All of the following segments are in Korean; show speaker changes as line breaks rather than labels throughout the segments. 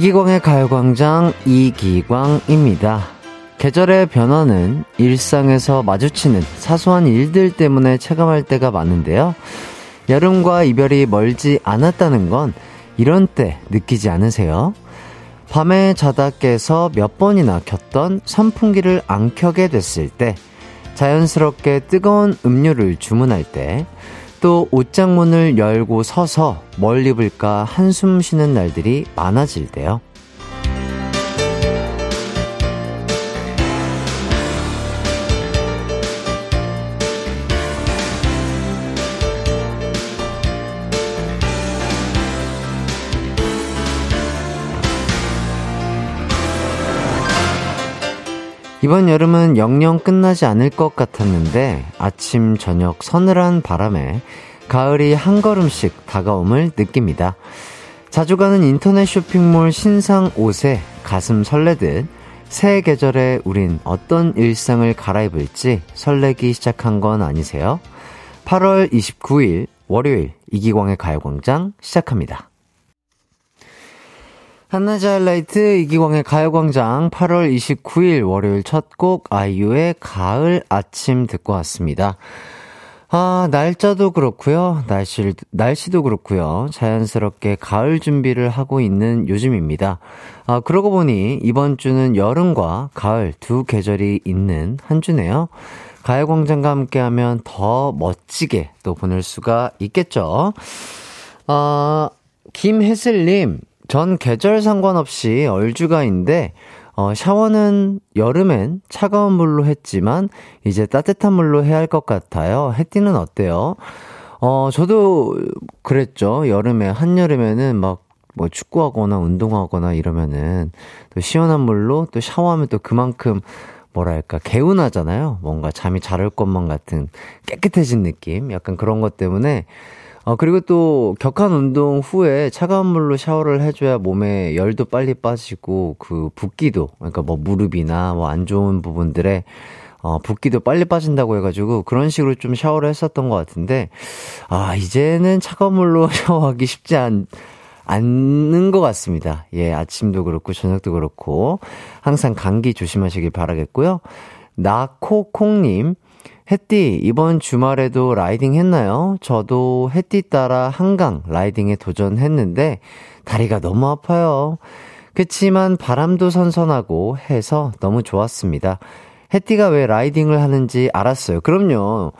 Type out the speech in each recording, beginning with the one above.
이기광의 가요광장 이기광입니다. 계절의 변화는 일상에서 마주치는 사소한 일들 때문에 체감할 때가 많은데요. 여름과 이별이 멀지 않았다는 건 이런 때 느끼지 않으세요? 밤에 자다 깨서 몇 번이나 켰던 선풍기를 안 켜게 됐을 때, 자연스럽게 뜨거운 음료를 주문할 때, 또 옷장문을 열고 서서 뭘 입을까 한숨 쉬는 날들이 많아질 때요. 이번 여름은 영영 끝나지 않을 것 같았는데 아침, 저녁 서늘한 바람에 가을이 한 걸음씩 다가옴을 느낍니다. 자주 가는 인터넷 쇼핑몰 신상 옷에 가슴 설레듯 새 계절에 우린 어떤 일상을 갈아입을지 설레기 시작한 건 아니세요? 8월 29일 월요일 이기광의 가요광장 시작합니다. 한낮의 하이라이트 이기광의 가요광장 8월 29일 월요일 첫 곡 아이유의 가을 아침 듣고 왔습니다. 아, 날짜도 그렇고요. 날씨 날씨도 그렇고요. 자연스럽게 가을 준비를 하고 있는 요즘입니다. 아, 그러고 보니 이번 주는 여름과 가을 두 계절이 있는 한 주네요. 가요광장과 함께하면 더 멋지게 또 보낼 수가 있겠죠. 아, 김혜슬님, 전 계절 상관없이 얼주가인데 어, 샤워는 여름엔 차가운 물로 했지만 이제 따뜻한 물로 해야 할 것 같아요. 해띠는 어때요? 어, 저도 그랬죠. 여름에 한여름에는 막 뭐 축구하거나 운동하거나 이러면은 또 시원한 물로 또 샤워하면 또 그만큼 뭐랄까 개운하잖아요. 뭔가 잠이 잘 올 것만 같은 깨끗해진 느낌. 약간 그런 것 때문에 어, 그리고 또 격한 운동 후에 차가운 물로 샤워를 해줘야 몸에 열도 빨리 빠지고 그 붓기도, 그러니까 뭐 무릎이나 뭐 안 좋은 부분들에 어, 붓기도 빨리 빠진다고 해가지고 그런 식으로 좀 샤워를 했었던 것 같은데, 아, 이제는 차가운 물로 샤워하기 쉽지 않, 않는 것 같습니다. 예, 아침도 그렇고 저녁도 그렇고 항상 감기 조심하시길 바라겠고요. 나코콩님, 햇띠, 이번 주말에도 라이딩 했나요? 저도 햇띠 따라 한강 라이딩에 도전했는데 다리가 너무 아파요. 그치만 바람도 선선하고 해서 너무 좋았습니다. 햇띠가 왜 라이딩을 하는지 알았어요. 그럼요.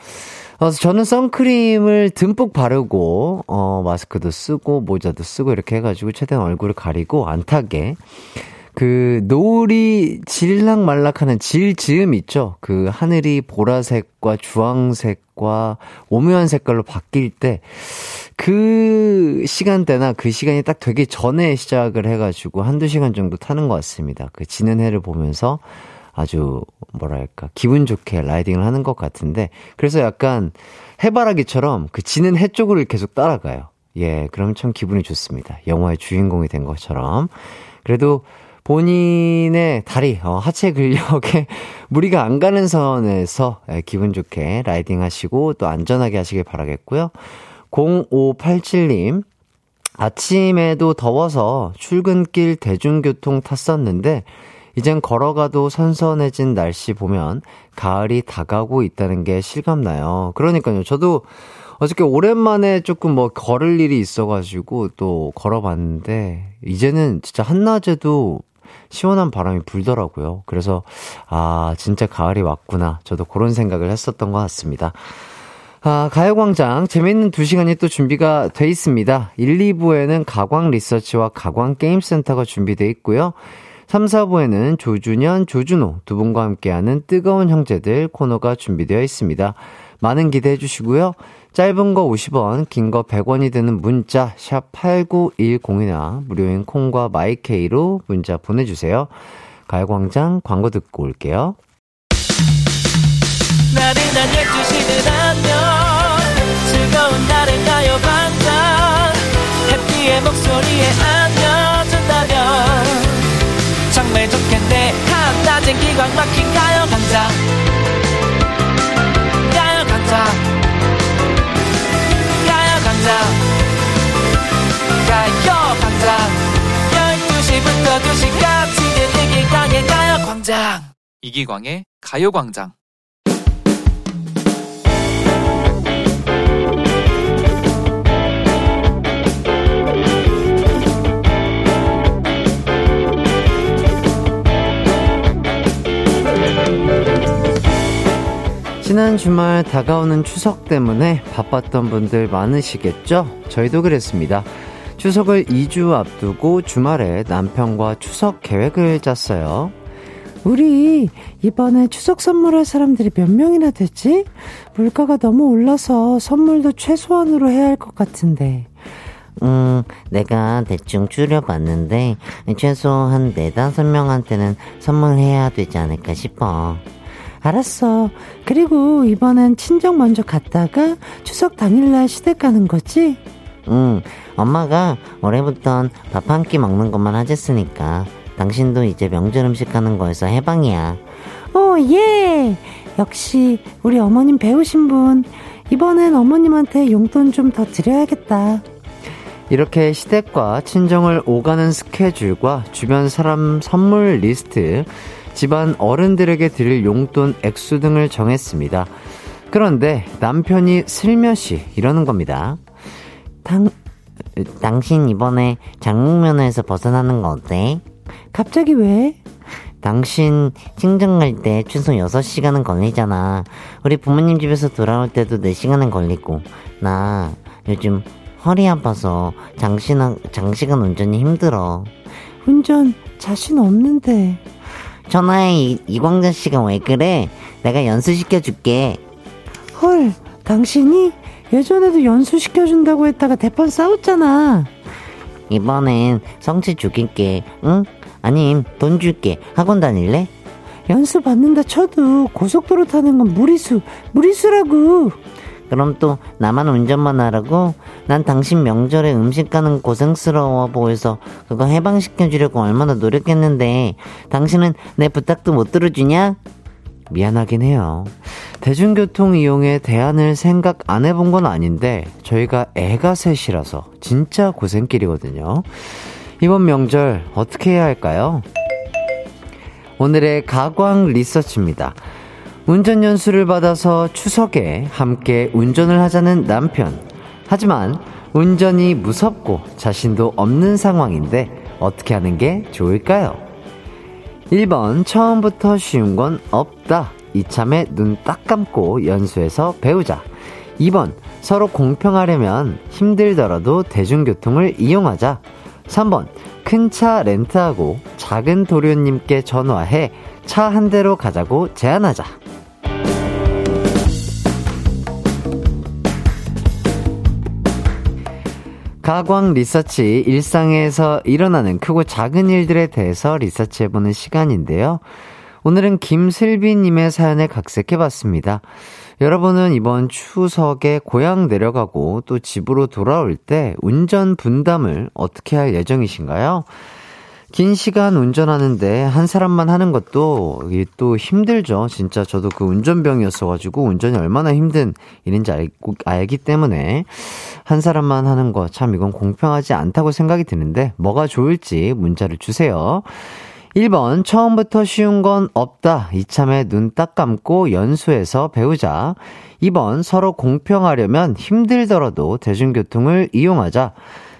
어, 저는 선크림을 듬뿍 바르고, 어, 마스크도 쓰고, 모자도 쓰고, 이렇게 해가지고, 최대한 얼굴을 가리고, 안 타게. 그 노을이 질락말락하는 질즈음 있죠. 그 하늘이 보라색과 주황색과 오묘한 색깔로 바뀔 때 그 시간대나 그 시간이 딱 되기 전에 시작을 해가지고 한두 시간 정도 타는 것 같습니다. 그 지는 해를 보면서 아주 뭐랄까 기분 좋게 라이딩을 하는 것 같은데 그래서 약간 해바라기처럼 그 지는 해 쪽으로 계속 따라가요. 예, 그럼 참 기분이 좋습니다. 영화의 주인공이 된 것처럼. 그래도 본인의 다리, 어, 하체 근력에 무리가 안 가는 선에서 예, 기분 좋게 라이딩 하시고 또 안전하게 하시길 바라겠고요. 0587님, 아침에도 더워서 출근길 대중교통 탔었는데, 이젠 걸어가도 선선해진 날씨 보면 가을이 다가오고 있다는 게 실감나요. 그러니까요. 저도 어저께 오랜만에 조금 뭐 걸을 일이 있어가지고 또 걸어봤는데, 이제는 진짜 한낮에도 시원한 바람이 불더라고요. 그래서, 아, 진짜 가을이 왔구나. 저도 그런 생각을 했었던 것 같습니다. 아, 가요광장. 재밌는 두 시간이 또 준비가 돼 있습니다. 1, 2부에는 가광 리서치와 가광 게임센터가 준비돼 있고요. 3, 4부에는 조준현, 조준호 두 분과 함께하는 뜨거운 형제들 코너가 준비되어 있습니다. 많은 기대해 주시고요. 짧은 거 50원, 긴 거 100원이 드는 문자 샵 8910이나 무료인 콩과 마이케이로 문자 보내 주세요. 가요광장 광고 듣고 올게요. 나른한 12시는 안녕 즐거운 날을 가요광장 해피의 목소리에 정말 좋겠네 한낮엔 기광 막힌 가요광장 가요 강사 가요 강사 12시부터
12시까지 이기광의 가요광장. 이기광의 가요광장
지난 주말 다가오는 추석 때문에 바빴던 분들 많으시겠죠? 저희도 그랬습니다. 추석을 2주 앞두고 주말에 남편과 추석 계획을 짰어요.
우리 이번에 추석 선물할 사람들이 몇 명이나 되지? 물가가 너무 올라서 선물도 최소한으로 해야 할 것 같은데.
음, 내가 대충 줄여봤는데, 최소 한 네다섯 명한테는 선물해야 되지 않을까 싶어.
알았어. 그리고 이번엔 친정 먼저 갔다가 추석 당일날 시댁 가는 거지?
응, 엄마가 올해부턴 밥 한 끼 먹는 것만 하셨으니까 당신도 이제 명절 음식 하는 거에서 해방이야.
어, 예! 역시 우리 어머님 배우신 분. 이번엔 어머님한테 용돈 좀 더 드려야겠다.
이렇게 시댁과 친정을 오가는 스케줄과 주변 사람 선물 리스트, 집안 어른들에게 드릴 용돈 액수 등을 정했습니다. 그런데 남편이 슬며시 이러는 겁니다.
당, 당신 이번에 장롱면허에서 벗어나는 거 어때?
갑자기 왜?
당신 친정 갈 때 최소 6시간은 걸리잖아. 우리 부모님 집에서 돌아올 때도 4시간은 걸리고. 나 요즘 허리 아파서 장시간, 장시간 운전이 힘들어.
운전 자신 없는데.
전화해, 이, 이광자 씨가 왜 그래? 내가 연수시켜줄게.
헐, 당신이 예전에도 연수시켜준다고 했다가 대판 싸웠잖아.
이번엔 성취 죽일게, 응? 아님, 돈 줄게. 학원 다닐래?
연수 받는다 쳐도 고속도로 타는 건 무리수, 무리수라고.
그럼 또 나만 운전만 하라고? 난 당신 명절에 음식 가는 고생스러워 보여서 그거 해방시켜주려고 얼마나 노력했는데 당신은 내 부탁도 못 들어주냐?
미안하긴 해요. 대중교통 이용에 대안을 생각 안 해본 건 아닌데 저희가 애가 셋이라서 진짜 고생길이거든요. 이번 명절 어떻게 해야 할까요? 오늘의 가광 리서치입니다. 운전 연수를 받아서 추석에 함께 운전을 하자는 남편. 하지만 운전이 무섭고 자신도 없는 상황인데 어떻게 하는 게 좋을까요? 1번 처음부터 쉬운 건 없다. 이참에 눈 딱 감고 연수해서 배우자. 2번 서로 공평하려면 힘들더라도 대중교통을 이용하자. 3번 큰 차 렌트하고 작은 도련님께 전화해 차 한 대로 가자고 제안하자. 가광 리서치 일상에서 일어나는 크고 작은 일들에 대해서 리서치해보는 시간인데요. 오늘은 김슬비님의 사연을 각색해봤습니다. 여러분은 이번 추석에 고향 내려가고 또 집으로 돌아올 때 운전 분담을 어떻게 할 예정이신가요? 긴 시간 운전하는데 한 사람만 하는 것도 또 힘들죠. 진짜 저도 그 운전병이었어가지고 운전이 얼마나 힘든 일인지 알고, 알기 때문에 한 사람만 하는 거 참 이건 공평하지 않다고 생각이 드는데 뭐가 좋을지 문자를 주세요. 1번, 처음부터 쉬운 건 없다. 이참에 눈 딱 감고 연수해서 배우자. 2번, 서로 공평하려면 힘들더라도 대중교통을 이용하자.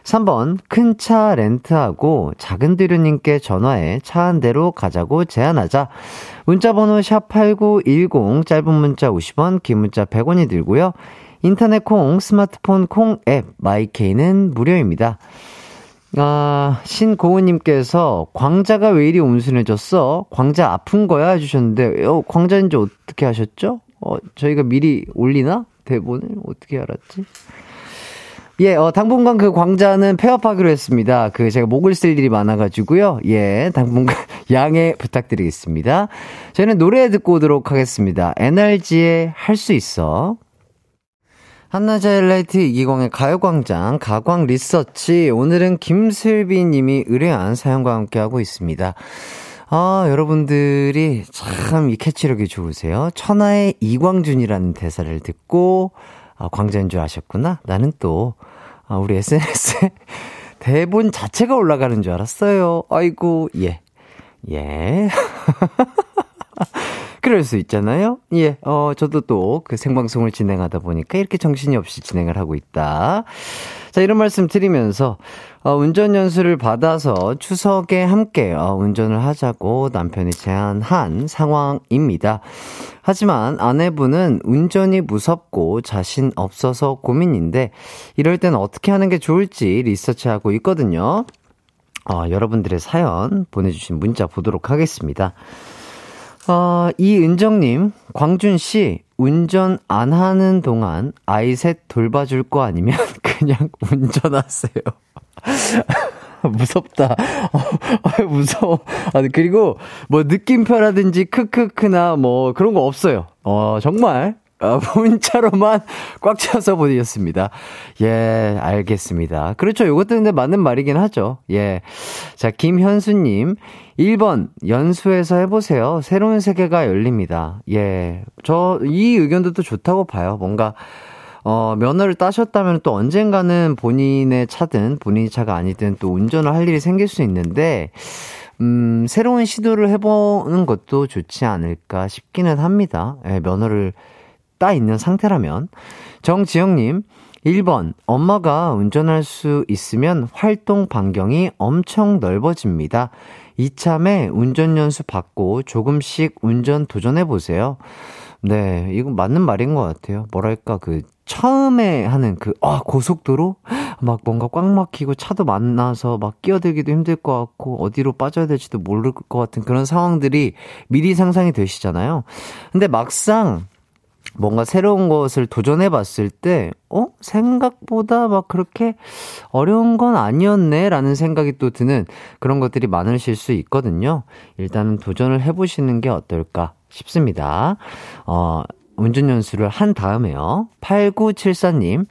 3번, 큰 차 렌트하고 작은 대류님께 전화해 차 한 대로 가자고 제안하자. 문자번호 샵8910, 짧은 문자 50원, 긴 문자 100원이 들고요. 인터넷 콩, 스마트폰 콩 앱, 마이케이는 무료입니다. 아, 신고은님께서 광자가 왜 이리 온순해졌어? 광자 아픈 거야? 해주셨는데, 어, 광자인지 어떻게 하셨죠? 어, 저희가 미리 올리나? 대본을? 어떻게 알았지? 예, 어, 당분간 그 광자는 폐업하기로 했습니다. 그 제가 목을 쓸 일이 많아가지고요. 예, 당분간 양해 부탁드리겠습니다. 저희는 노래 듣고 오도록 하겠습니다. NRG의 할 수 있어. 한낮의 하이라이트 이기광의 가요광장 가광 리서치 오늘은 김슬비 님이 의뢰한 사연과 함께하고 있습니다. 아, 여러분들이 참 이 캐치력이 좋으세요. 천하의 이광준이라는 대사를 듣고 아, 광자인 줄 아셨구나. 나는 또 아, 우리 SNS에 대본 자체가 올라가는 줄 알았어요. 아이고, 예. 예. 그럴 수 있잖아요. 예, 어, 저도 또 그 생방송을 진행하다 보니까 이렇게 정신이 없이 진행을 하고 있다. 자, 이런 말씀 드리면서, 어, 운전 연수를 받아서 추석에 함께 어, 운전을 하자고 남편이 제안한 상황입니다. 하지만 아내분은 운전이 무섭고 자신 없어서 고민인데, 이럴 땐 어떻게 하는 게 좋을지 리서치하고 있거든요. 어, 여러분들의 사연 보내주신 문자 보도록 하겠습니다. 어, 이은정님, 광준씨, 운전 안 하는 동안 아이 셋 돌봐줄 거 아니면 그냥 운전하세요. 무섭다. 어, 무서워. 아, 그리고 뭐 느낌표라든지 크크크나 뭐 그런 거 없어요. 어, 정말 어, 문자로만 꽉 차서 보내셨습니다. 예, 알겠습니다. 그렇죠. 요것도 근데 맞는 말이긴 하죠. 예. 자, 김현수님. 1번, 연수해서 해보세요. 새로운 세계가 열립니다. 예. 저, 이 의견도 또 좋다고 봐요. 뭔가, 어, 면허를 따셨다면 또 언젠가는 본인의 차든 본인의 차가 아니든 또 운전을 할 일이 생길 수 있는데, 음, 새로운 시도를 해보는 것도 좋지 않을까 싶기는 합니다. 예, 면허를 따 있는 상태라면. 정지영님, 1번, 엄마가 운전할 수 있으면 활동 반경이 엄청 넓어집니다. 이참에 운전 연수 받고 조금씩 운전 도전해 보세요. 네, 이거 맞는 말인 것 같아요. 뭐랄까, 그, 처음에 하는 그, 아, 고속도로? 막 뭔가 꽉 막히고 차도 많아서 막 끼어들기도 힘들 것 같고, 어디로 빠져야 될지도 모를 것 같은 그런 상황들이 미리 상상이 되시잖아요. 근데 막상 뭔가 새로운 것을 도전해 봤을 때, 어? 생각보다 막 그렇게 어려운 건 아니었네? 라는 생각이 또 드는 그런 것들이 많으실 수 있거든요. 일단은 도전을 해보시는 게 어떨까 싶습니다. 어, 운전 연수를 한 다음에요. 8974님,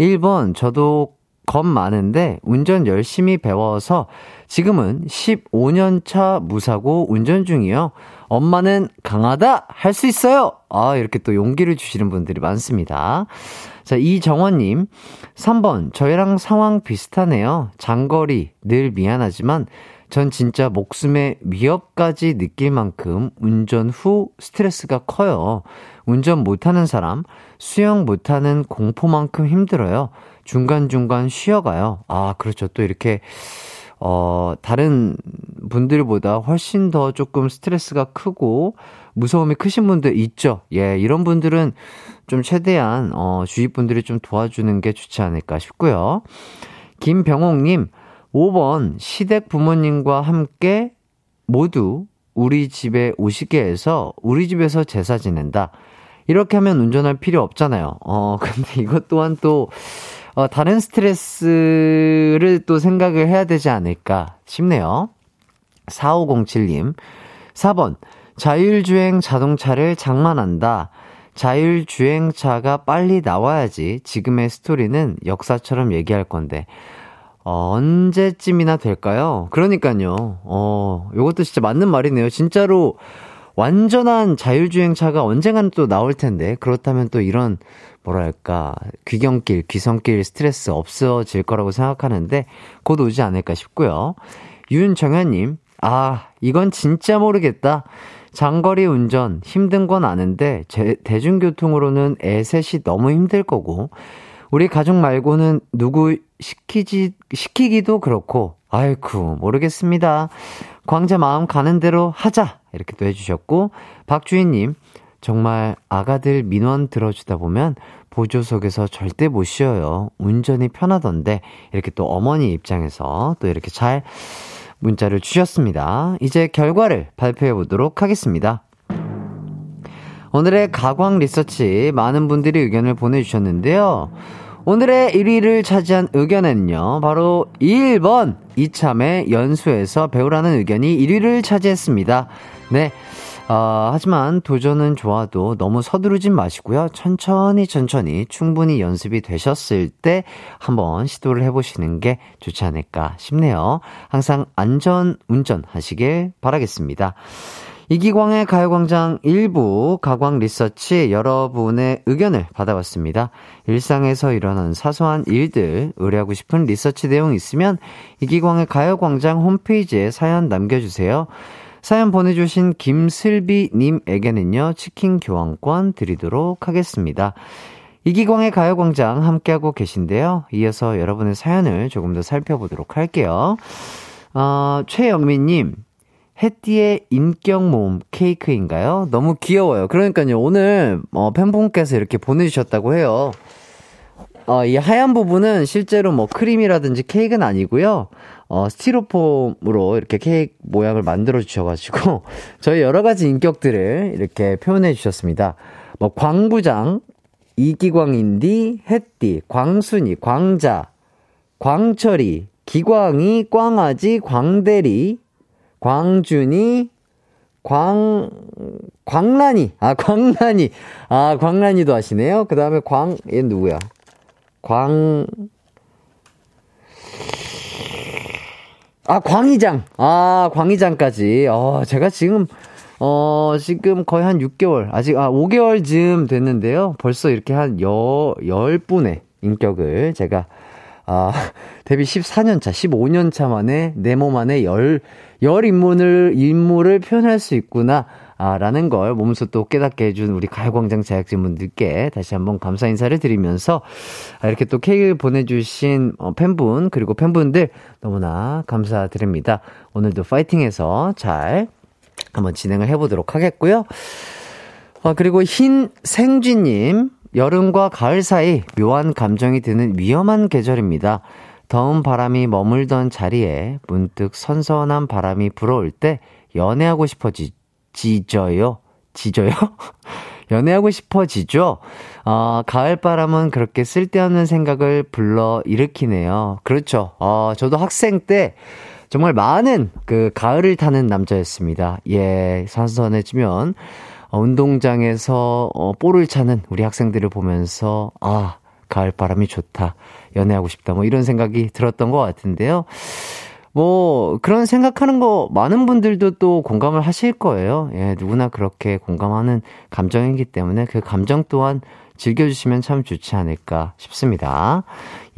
1번, 저도 겁 많은데 운전 열심히 배워서 지금은 15년 차 무사고 운전 중이요. 엄마는 강하다! 할 수 있어요! 아, 이렇게 또 용기를 주시는 분들이 많습니다. 자, 이정원님. 3번. 저희랑 상황 비슷하네요. 장거리. 늘 미안하지만 전 진짜 목숨의 위협까지 느낄 만큼 운전 후 스트레스가 커요. 운전 못하는 사람, 수영 못하는 공포만큼 힘들어요. 중간중간 쉬어가요. 아, 그렇죠. 또 이렇게 어, 다른 분들보다 훨씬 더 조금 스트레스가 크고 무서움이 크신 분들 있죠. 예, 이런 분들은 좀 최대한, 어, 주위 분들이 좀 도와주는 게 좋지 않을까 싶고요. 김병옥님, 5번, 시댁 부모님과 함께 모두 우리 집에 오시게 해서 우리 집에서 제사 지낸다. 이렇게 하면 운전할 필요 없잖아요. 어, 근데 이것 또한 또, 어, 다른 스트레스를 또 생각을 해야 되지 않을까 싶네요. 4507님. 4번. 자율주행 자동차를 장만한다. 자율주행차가 빨리 나와야지 지금의 스토리는 역사처럼 얘기할 건데, 어, 언제쯤이나 될까요? 그러니까요. 어, 요것도 진짜 맞는 말이네요. 진짜로 완전한 자율주행차가 언젠가는 또 나올 텐데, 그렇다면 또 이런 뭐랄까, 귀경길, 귀성길 스트레스 없어질 거라고 생각하는데, 곧 오지 않을까 싶고요. 윤정현님, 아, 이건 진짜 모르겠다. 장거리 운전 힘든 건 아는데, 제, 대중교통으로는 애 셋이 너무 힘들 거고, 우리 가족 말고는 누구 시키지, 시키기도 그렇고, 아이쿠, 모르겠습니다. 광자 마음 가는 대로 하자! 이렇게 또 해주셨고, 박주희님, 정말 아가들 민원 들어주다 보면 보조석에서 절대 못 쉬어요. 운전이 편하던데 이렇게 또 어머니 입장에서 또 이렇게 잘 문자를 주셨습니다. 이제 결과를 발표해 보도록 하겠습니다. 오늘의 가광 리서치 많은 분들이 의견을 보내주셨는데요. 오늘의 1위를 차지한 의견은요, 바로 1번 이참에 연수에서 배우라는 의견이 1위를 차지했습니다. 네. 어, 하지만 도전은 좋아도 너무 서두르진 마시고요. 천천히 천천히 충분히 연습이 되셨을 때 한번 시도를 해보시는 게 좋지 않을까 싶네요. 항상 안전 운전 하시길 바라겠습니다. 이기광의 가요광장 일부 가광 리서치 여러분의 의견을 받아봤습니다. 일상에서 일어나는 사소한 일들, 의뢰하고 싶은 리서치 내용 있으면 이기광의 가요광장 홈페이지에 사연 남겨주세요. 사연 보내주신 김슬비님에게는요, 치킨 교환권 드리도록 하겠습니다. 이기광의 가요광장 함께하고 계신데요. 이어서 여러분의 사연을 조금 더 살펴보도록 할게요. 어, 최영민님, 해띠의 인격 모음 케이크인가요? 너무 귀여워요. 그러니까요, 오늘, 어, 팬분께서 이렇게 보내주셨다고 해요. 어, 이 하얀 부분은 실제로 뭐 크림이라든지 케이크는 아니고요. 어, 스티로폼으로 이렇게 케이크 모양을 만들어 주셔가지고, 저희 여러 가지 인격들을 이렇게 표현해 주셨습니다. 뭐, 광부장, 이기광인디, 햇띠, 광순이, 광자, 광철이, 기광이, 꽝아지, 광대리, 광준이, 광, 광란이, 아, 광란이, 아, 광란이도 하시네요. 그 다음에 광, 얘 누구야? 광, 아, 광희장. 아, 광희장까지. 어, 제가 지금, 어, 지금 거의 한 6개월, 아직, 아, 5개월 즈음 됐는데요. 벌써 이렇게 한 여, 10분의 인격을 제가, 아, 데뷔 14년차, 15년차 만에 내 몸 안에 열, 열 인물을, 인물을 표현할 수 있구나. 아, 라는 걸 몸소 또 깨닫게 해준 우리 가요광장 제작진분들께 다시 한번 감사 인사를 드리면서 아, 이렇게 또 케이크 보내주신 어, 팬분, 그리고 팬분들 너무나 감사드립니다. 오늘도 파이팅해서 잘 한번 진행을 해보도록 하겠고요. 아, 그리고 흰 생쥐님, 여름과 가을 사이 묘한 감정이 드는 위험한 계절입니다. 더운 바람이 머물던 자리에 문득 선선한 바람이 불어올 때 연애하고 싶어지, 지져요? 지져요? 연애하고 싶어지죠? 어, 가을바람은 그렇게 쓸데없는 생각을 불러 일으키네요. 그렇죠. 어, 저도 학생 때 정말 많은 그 가을을 타는 남자였습니다. 예, 선선해지면 어, 운동장에서 어, 볼을 차는 우리 학생들을 보면서 아, 가을바람이 좋다. 연애하고 싶다. 뭐 이런 생각이 들었던 것 같은데요. 뭐, 그런 생각하는 거 많은 분들도 또 공감을 하실 거예요. 예, 누구나 그렇게 공감하는 감정이기 때문에 그 감정 또한 즐겨주시면 참 좋지 않을까 싶습니다.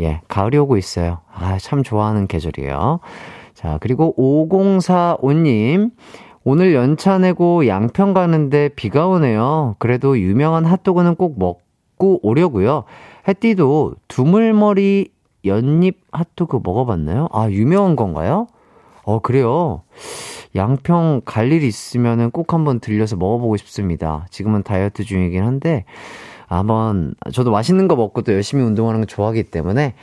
예, 가을이 오고 있어요. 아, 참 좋아하는 계절이에요. 자, 그리고 5045님. 오늘 연차 내고 양평 가는데 비가 오네요. 그래도 유명한 핫도그는 꼭 먹고 오려고요. 해띠도 두물머리 연잎 핫도그 먹어봤나요? 아, 유명한 건가요? 어, 그래요. 양평 갈일 있으면은 꼭 한번 들려서 먹어보고 싶습니다. 지금은 다이어트 중이긴 한데, 한번, 저도 맛있는 거 먹고 또 열심히 운동하는 거 좋아하기 때문에,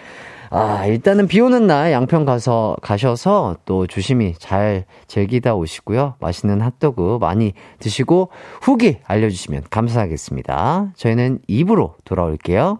아, 일단은 비 오는 날 양평 가서, 가셔서 또 조심히 잘 즐기다 오시고요. 맛있는 핫도그 많이 드시고 후기 알려주시면 감사하겠습니다. 저희는 입으로 돌아올게요.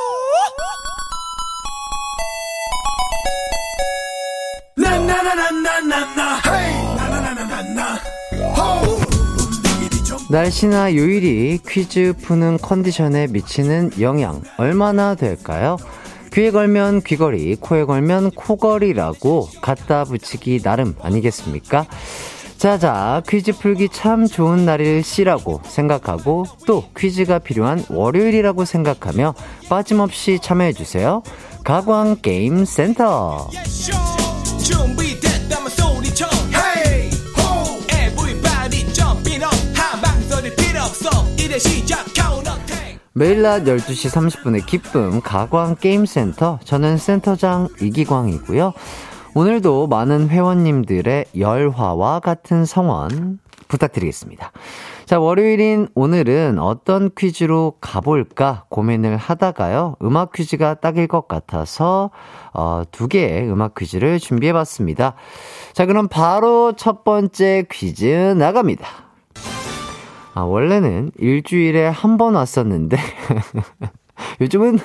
날씨나 요일이 퀴즈 푸는 컨디션에 미치는 영향 얼마나 될까요? 귀에 걸면 귀걸이, 코에 걸면 코걸이라고 갖다 붙이기 나름 아니겠습니까? 자자, 퀴즈 풀기 참 좋은 날씨라고 생각하고 또 퀴즈가 필요한 월요일이라고 생각하며 빠짐없이 참여해주세요. 가광 게임 센터.
준
매일 낮 12시 30분의 기쁨 가광 게임센터 저는 센터장 이기광이고요. 오늘도 많은 회원님들의 열화와 같은 성원 부탁드리겠습니다. 자, 월요일인 오늘은 어떤 퀴즈로 가볼까 고민을 하다가요. 음악 퀴즈가 딱일 것 같아서, 어, 두 개의 음악 퀴즈를 준비해 봤습니다. 자, 그럼 바로 첫 번째 퀴즈 나갑니다. 아, 원래는 일주일에 한 번 왔었는데, 요즘은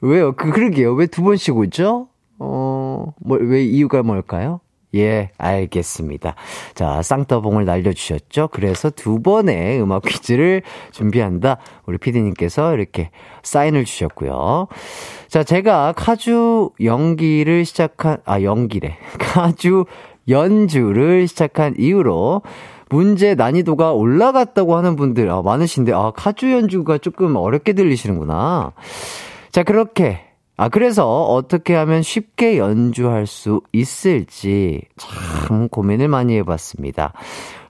왜요? 그, 그러게요. 왜 두 번씩 오죠? 어, 뭐, 왜 이유가 뭘까요? 예, 알겠습니다. 자, 쌍따봉을 날려주셨죠? 그래서 두 번의 음악 퀴즈를 준비한다. 우리 피디님께서 이렇게 사인을 주셨고요. 자, 제가 카주 연기를 시작한, 아, 연기래. 카주 연주를 시작한 이후로 문제 난이도가 올라갔다고 하는 분들 아, 많으신데, 아, 카주 연주가 조금 어렵게 들리시는구나. 자, 그렇게 아, 그래서 어떻게 하면 쉽게 연주할 수 있을지 참 고민을 많이 해봤습니다.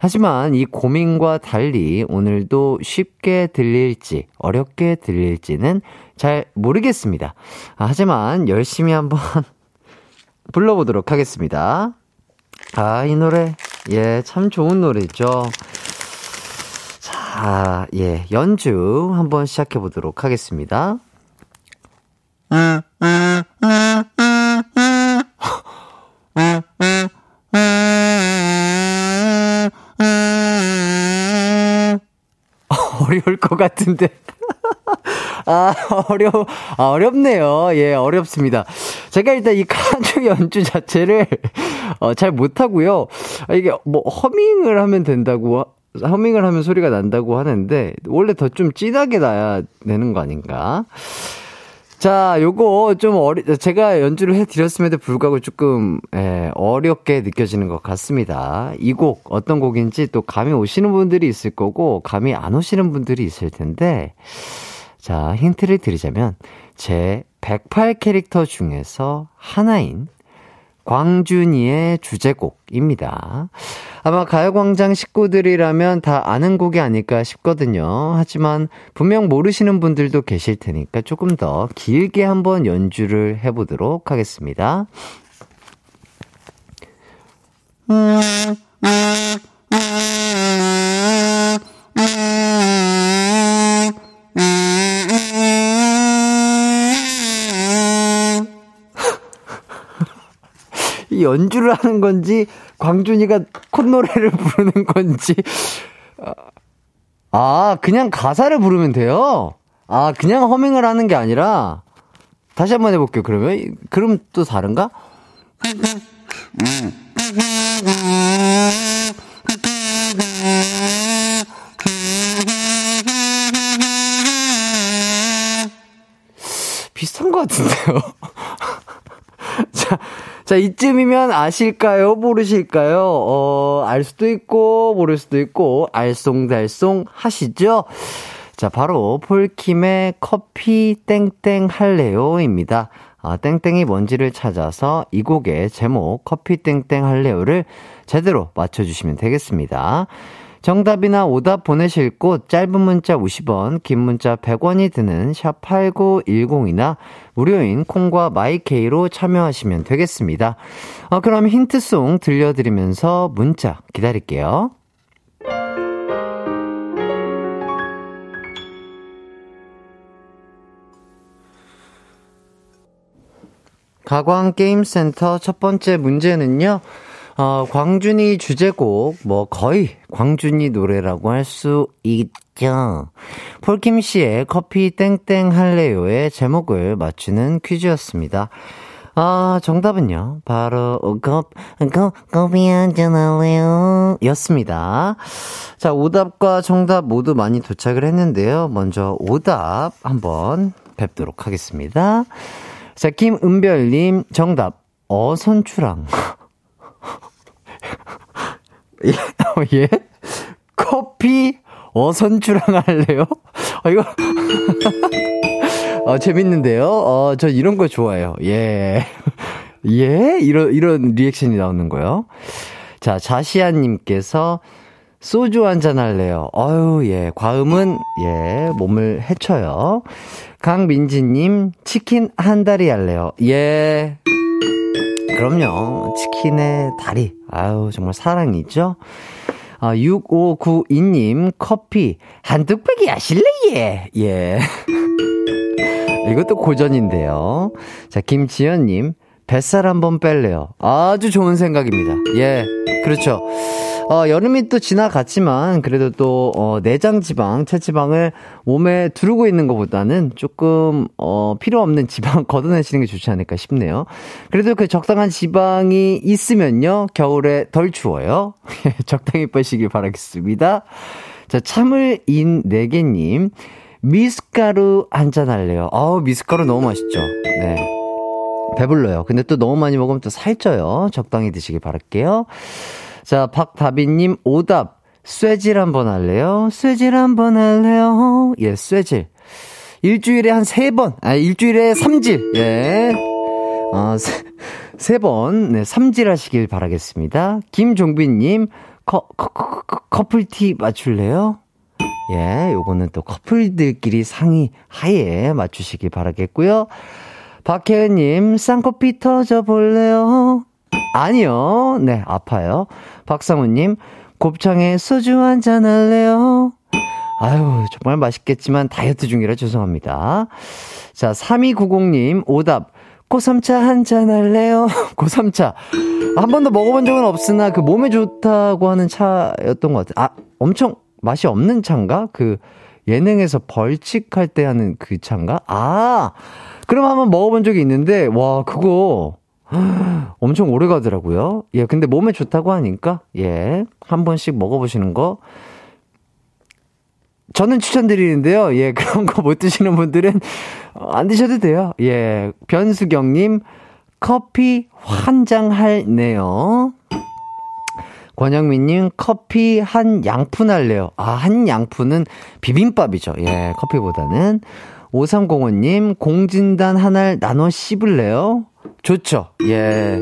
하지만 이 고민과 달리 오늘도 쉽게 들릴지 어렵게 들릴지는 잘 모르겠습니다. 아, 하지만 열심히 한번 불러보도록 하겠습니다. 아, 이 노래, 예, 참 좋은 노래죠. 자, 예, 연주 한번 시작해 보도록 하겠습니다. 어려울 것 같은데. 아, 어려, 아, 어렵네요. 예, 어렵습니다. 제가 일단 이 카주 연주 자체를, 어, 잘 못하고요. 아, 이게 뭐, 허밍을 하면 된다고, 허밍을 하면 소리가 난다고 하는데, 원래 더 좀 진하게 나야 되는 거 아닌가? 자, 요거 좀 어리, 제가 연주를 해드렸음에도 불구하고 조금, 예, 어렵게 느껴지는 것 같습니다. 이 곡, 어떤 곡인지 또 감이 오시는 분들이 있을 거고, 감이 안 오시는 분들이 있을 텐데, 자, 힌트를 드리자면, 제 108 캐릭터 중에서 하나인 광준이의 주제곡입니다. 아마 가요광장 식구들이라면 다 아는 곡이 아닐까 싶거든요. 하지만 분명 모르시는 분들도 계실 테니까 조금 더 길게 한번 연주를 해보도록 하겠습니다. 이 연주를 하는 건지 광준이가 콧노래를 부르는 건지 아 그냥 가사를 부르면 돼요. 아 그냥 허밍을 하는 게 아니라 다시 한번 해볼게요. 그러면 그럼 또 다른가? 같은데요. 자, 자, 이쯤이면 아실까요? 모르실까요? 어, 알 수도 있고, 모를 수도 있고, 알쏭달쏭 하시죠? 자, 바로 폴킴의 커피 땡땡 할래요입니다. 아, 땡땡이 뭔지를 찾아서 이 곡의 제목 커피 땡땡 할래요를 제대로 맞춰주시면 되겠습니다. 정답이나 오답 보내실 곳 짧은 문자 50원, 긴 문자 100원이 드는 샵 8910이나 무료인 콩과 마이케이로 참여하시면 되겠습니다. 어, 그럼 힌트송 들려드리면서 문자 기다릴게요. 가광게임센터 첫 번째 문제는요. 어, 광준이 주제곡, 뭐, 거의 광준이 노래라고 할 수 있죠. 폴킴 씨의 커피 땡땡 할래요의 제목을 맞추는 퀴즈였습니다. 아, 정답은요. 바로, 거, 거, 커피 한잔 할래요? 였습니다. 자, 오답과 정답 모두 많이 도착을 했는데요. 먼저 오답 한번 뵙도록 하겠습니다. 자, 김은별님, 정답, 어선추랑. 예, 어, 예? 커피 어선추랑 할래요? 어, 이거. 어, 재밌는데요? 어, 저 이런 거 좋아해요. 예. 예? 이런, 이런 리액션이 나오는 거요. 자, 자시아님께서 소주 한잔 할래요. 어유 예. 과음은, 예, 몸을 해쳐요. 강민지님, 치킨 한 다리 할래요. 예. 그럼요. 치킨의 다리. 아유, 정말 사랑이죠? 아, 6592님, 커피 한 뚝배기 하실래, 예? 예. 이것도 고전인데요. 자, 김지연님, 뱃살 한번 뺄래요. 아주 좋은 생각입니다. 예, 그렇죠. 어, 여름이 또 지나갔지만, 그래도 또, 어, 내장 지방, 체지방을 몸에 두르고 있는 것보다는 조금, 어, 필요 없는 지방 걷어내시는 게 좋지 않을까 싶네요. 그래도 그 적당한 지방이 있으면요, 겨울에 덜 추워요. 적당히 빼시길 바라겠습니다. 자, 참을 인 4개님, 미숫가루 한잔 할래요. 아우, 미숫가루 너무 맛있죠. 네. 배불러요. 근데 또 너무 많이 먹으면 또 살쪄요. 적당히 드시길 바랄게요. 자, 박다비님 오답. 쇠질 한번 할래요? 쇠질 한번 할래요? 예, 쇠질. 일주일에 한 세 번, 아, 일주일에 삼질, 예. 어, 세, 세 번, 네, 삼질 하시길 바라겠습니다. 김종빈님, 커, 커, 커, 커, 커플티 맞출래요? 예, 요거는 또 커플들끼리 상의 하에 맞추시길 바라겠고요. 박혜은님, 쌍꺼풀 터져 볼래요? 아니요. 네, 아파요. 박상우님, 곱창에 소주 한잔 할래요? 아유, 정말 맛있겠지만 다이어트 중이라 죄송합니다. 자, 3290님, 오답. 고삼차 한잔 할래요? 고삼차. 한 번도 먹어본 적은 없으나 그 몸에 좋다고 하는 차였던 것 같아요. 아, 엄청 맛이 없는 차인가? 그 예능에서 벌칙할 때 하는 그 차인가? 아, 그럼 한번 먹어본 적이 있는데, 와, 그거 엄청 오래 가더라고요. 예, 근데 몸에 좋다고 하니까, 예, 한 번씩 먹어보시는 거. 저는 추천드리는데요. 예, 그런 거 못 드시는 분들은 어, 안 드셔도 돼요. 예, 변수경님, 커피 환장 할네요. 권영민님, 커피 한 양푼 할래요. 아, 한 양푼은 비빔밥이죠. 예, 커피보다는. 5305님, 공진단 하나를 나눠 씹을래요? 좋죠. 예.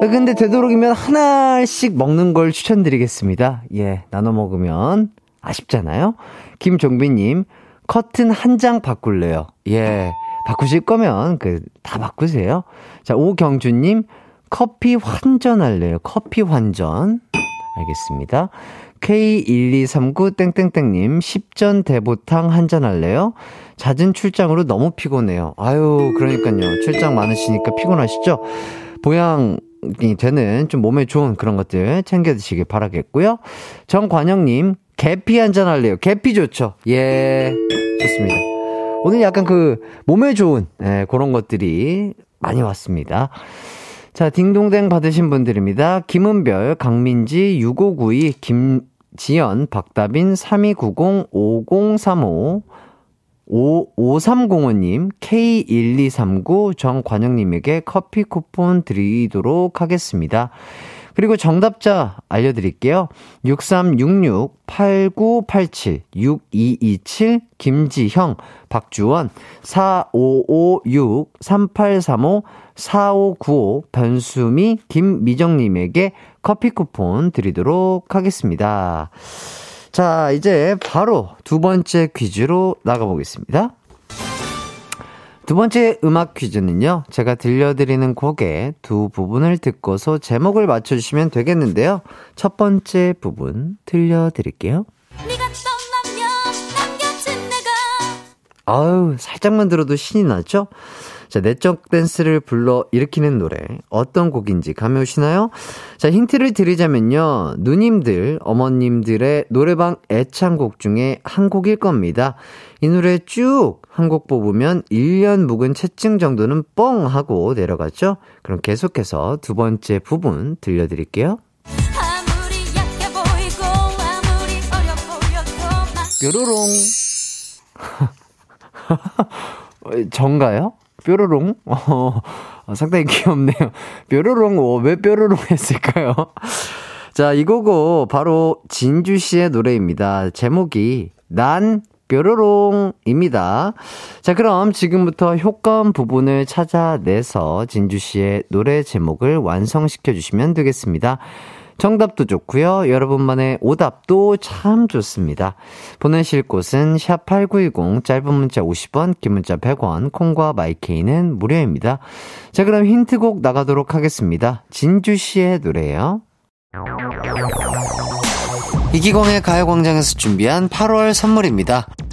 근데 되도록이면 하나씩 먹는 걸 추천드리겠습니다. 예, 나눠 먹으면 아쉽잖아요. 김종빈님, 커튼 한 장 바꿀래요. 예, 바꾸실 거면 그 다 바꾸세요. 자, 오경주님, 커피 환전할래요. 커피 환전. 알겠습니다. K1239땡땡땡님, 10전 대보탕 한 잔 할래요? 잦은 출장으로 너무 피곤해요. 아유, 그러니까요. 출장 많으시니까 피곤하시죠? 보양이 되는 좀 몸에 좋은 그런 것들 챙겨 드시길 바라겠고요. 정관영님, 계피 한잔 할래요. 계피 좋죠? 예, 좋습니다. 오늘 약간 그 몸에 좋은 예, 그런 것들이 많이 왔습니다. 자, 딩동댕 받으신 분들입니다. 김은별, 강민지, 6592, 김지연, 박다빈, 3290, 5035, 5305님, K1239, 정관영님에게 커피 쿠폰 드리도록 하겠습니다. 그리고 정답자 알려드릴게요. 6366-8987, 6227, 김지형, 박주원, 4556, 3835, 4595, 변수미, 김미정님에게 커피 쿠폰 드리도록 하겠습니다. 자, 이제 바로 두 번째 퀴즈로 나가보겠습니다. 두 번째 음악 퀴즈는요, 제가 들려드리는 곡의 두 부분을 듣고서 제목을 맞춰주시면 되겠는데요. 첫 번째 부분 들려드릴게요. 아유, 살짝만 들어도 신이 나죠? 자, 내적 댄스를 불러 일으키는 노래. 어떤 곡인지 감이 오시나요? 자, 힌트를 드리자면요. 누님들, 어머님들의 노래방 애창곡 중에 한 곡일 겁니다. 이 노래 쭉 한 곡 뽑으면 1년 묵은 채증 정도는 뻥 하고 내려갔죠? 그럼 계속해서 두 번째 부분 들려드릴게요.
아무리 약해 보이고 아무리 어려 보여도 나
뾰로롱. 어, 전가요? 뾰로롱? 어, 어, 상당히 귀엽네요. 뾰로롱, 어, 왜 뾰로롱 했을까요? 자, 이 곡은 바로 진주 씨의 노래입니다. 제목이 난 뾰로롱입니다. 자, 그럼 지금부터 효과음 부분을 찾아내서 진주 씨의 노래 제목을 완성시켜 주시면 되겠습니다. 정답도 좋고요. 여러분만의 오답도 참 좋습니다. 보내실 곳은 샵8910 짧은 문자 50원, 긴 문자 100원, 콩과 마이케이는 무료입니다. 자, 그럼 힌트곡 나가도록 하겠습니다. 진주 씨의 노래예요. 이기광의 가요광장에서 준비한 8월 선물입니다.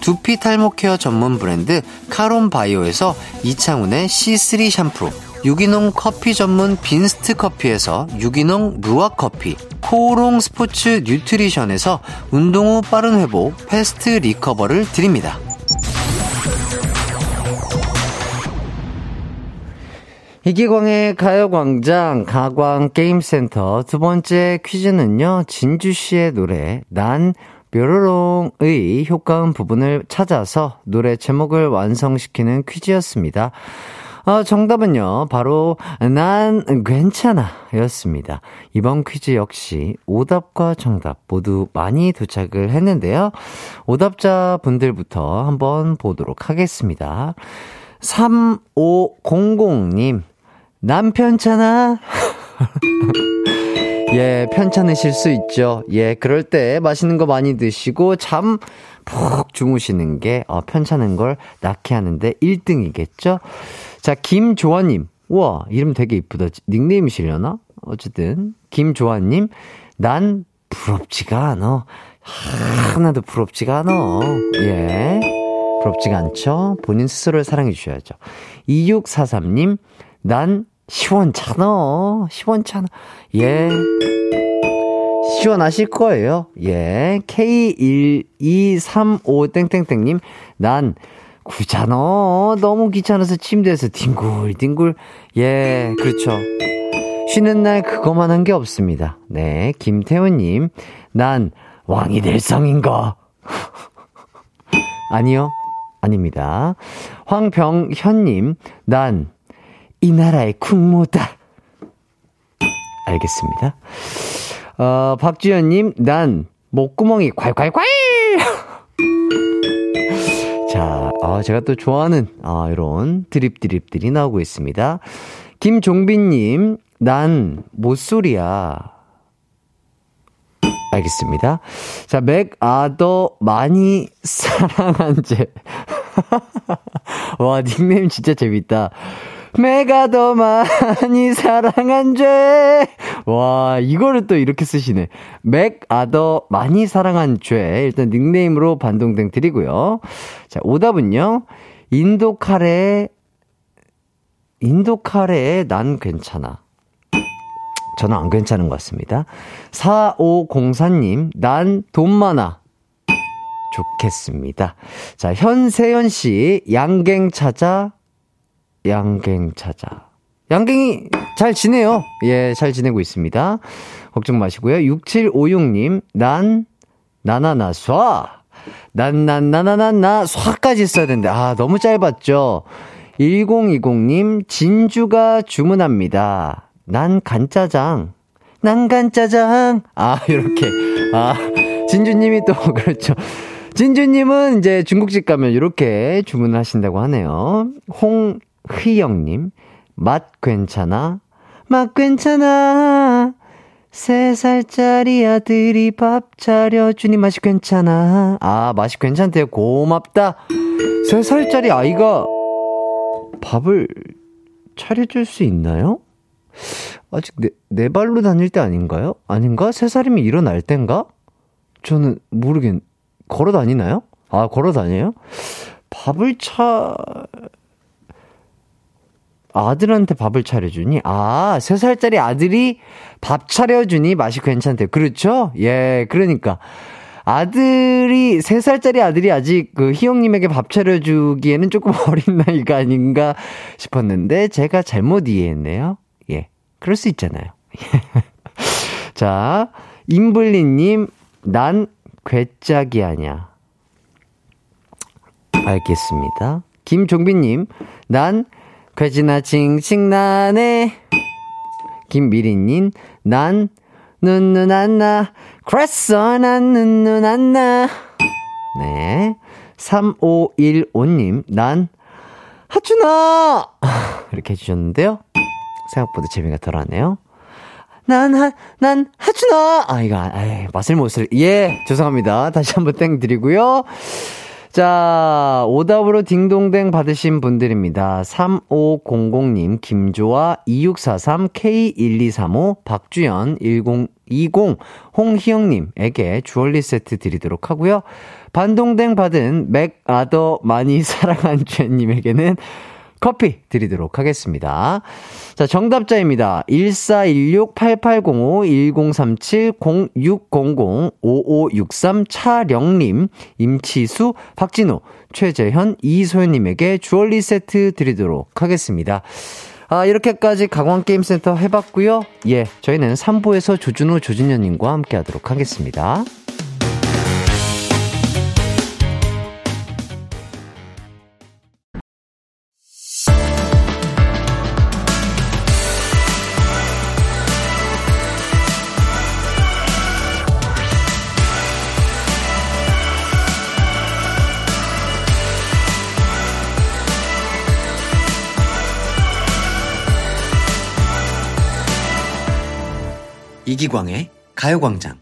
두피 탈모 케어 전문 브랜드 카론 바이오에서 이창훈의 C3 샴푸, 유기농 커피 전문 빈스트 커피에서 유기농 루아 커피, 코오롱 스포츠 뉴트리션에서 운동 후 빠른 회복 패스트 리커버를 드립니다. 이기광의 가요광장 가광게임센터 두 번째 퀴즈는요, 진주씨의 노래, 난 뾰로롱의 효과음 부분을 찾아서 노래 제목을 완성시키는 퀴즈였습니다. 어, 정답은요, 바로, 난 괜찮아 였습니다. 이번 퀴즈 역시 오답과 정답 모두 많이 도착을 했는데요. 오답자 분들부터 한번 보도록 하겠습니다. 3500님, 남 편찮아? 예, 편찮으실 수 있죠. 예, 그럴 때 맛있는 거 많이 드시고 잠 푹 주무시는 게 어, 편찮은 걸 낫게 하는데 1등이겠죠. 자, 김조아님. 우와, 이름 되게 이쁘다. 닉네임이시려나? 어쨌든, 김조아님. 난 부럽지가 않아. 하나도 부럽지가 않아. 예. 부럽지가 않죠? 본인 스스로를 사랑해 주셔야죠. 2643님. 난 시원찮아. 시원찮아. 예. 시원하실 거예요. 예. K1235땡땡땡님. 난 구잖아. 너무 귀찮아서 침대에서 뒹굴뒹굴. 예, 그렇죠. 쉬는 날 그거만 한 게 없습니다. 네, 김태훈님. 난 왕이 될 성인가? 아니요. 아닙니다. 황병현님. 난 이 나라의 국모다. 알겠습니다. 어, 박주연님. 난 목구멍이 콸콸콸! 자, 아, 제가 또 좋아하는, 아, 이런 드립 드립들이 나오고 있습니다. 김종빈님, 난 못소리야. 알겠습니다. 자, 맥 아더 많이 사랑한 제. 와, 닉네임 진짜 재밌다. 메가 더 많이 사랑한 죄. 와, 이거를 또 이렇게 쓰시네. 맥 아더 많이 사랑한 죄. 일단 닉네임으로 반동댕 드리고요. 자, 오답은요. 인도 카레, 인도 카레에 난 괜찮아. 저는 안 괜찮은 것 같습니다. 4504님, 난 돈 많아. 좋겠습니다. 자, 현세연 씨, 양갱 찾아, 양갱 찾아. 양갱이 잘 지내요. 예, 잘 지내고 있습니다. 걱정 마시고요. 6756님, 난, 나나나, 쏴! 난, 난, 나나나나, 쏴까지 써야 되는데, 아, 너무 짧았죠? 1020님, 진주가 주문합니다. 난 간짜장. 난 간짜장. 아, 이렇게. 아, 진주님이 또, 그렇죠. 진주님은 이제 중국집 가면 이렇게 주문하신다고 하네요. 홍 희영님, 맛 괜찮아? 맛 괜찮아. 세 살짜리 아들이 밥 차려주니 맛이 괜찮아. 아, 맛이 괜찮대요. 고맙다. 세 살짜리 아이가 밥을 차려줄 수 있나요? 아직 네, 네 발로 다닐 때 아닌가요? 아닌가? 세 살이면 일어날 땐가? 저는 모르겠, 걸어 다니나요? 아, 걸어 다녀요? 밥을 차, 아들한테 밥을 차려주니? 아, 세 살짜리 아들이 밥 차려주니 맛이 괜찮대요. 그렇죠? 예, 그러니까. 아들이, 세 살짜리 아들이 아직 그 희영님에게 밥 차려주기에는 조금 어린 나이가 아닌가 싶었는데, 제가 잘못 이해했네요. 예, 그럴 수 있잖아요. 자, 임블리님, 난 괴짝이 아냐. 알겠습니다. 김종빈님, 난 괴지나 칭칭 나네. 김미리님, 난 눈 눈 안 나. 그랬어, 난 눈 눈 안 나. 네. 3515님, 난 하춘아! 이렇게 해주셨는데요. 생각보다 재미가 덜하네요. 난, 하, 난, 하춘아! 아, 이거, 아이, 맛을 못 쓸, 예, 죄송합니다. 다시 한번 땡 드리고요. 자, 오답으로 딩동댕 받으신 분들입니다. 3500님, 김조아, 2643, K1235, 박주연, 1020, 홍희영님에게 주얼리 세트 드리도록 하고요. 반동댕 받은 맥아더 많이 사랑한 주연님에게는 커피 드리도록 하겠습니다. 자, 정답자입니다. 1416-8805-1037-0600-5563 차령님, 임치수, 박진호, 최재현, 이소연님에게 주얼리 세트 드리도록 하겠습니다. 아, 이렇게까지 강원게임센터 해봤고요 예, 저희는 3부에서 조준호, 조준현님과 함께 하도록 하겠습니다.
이기광의 가요광장.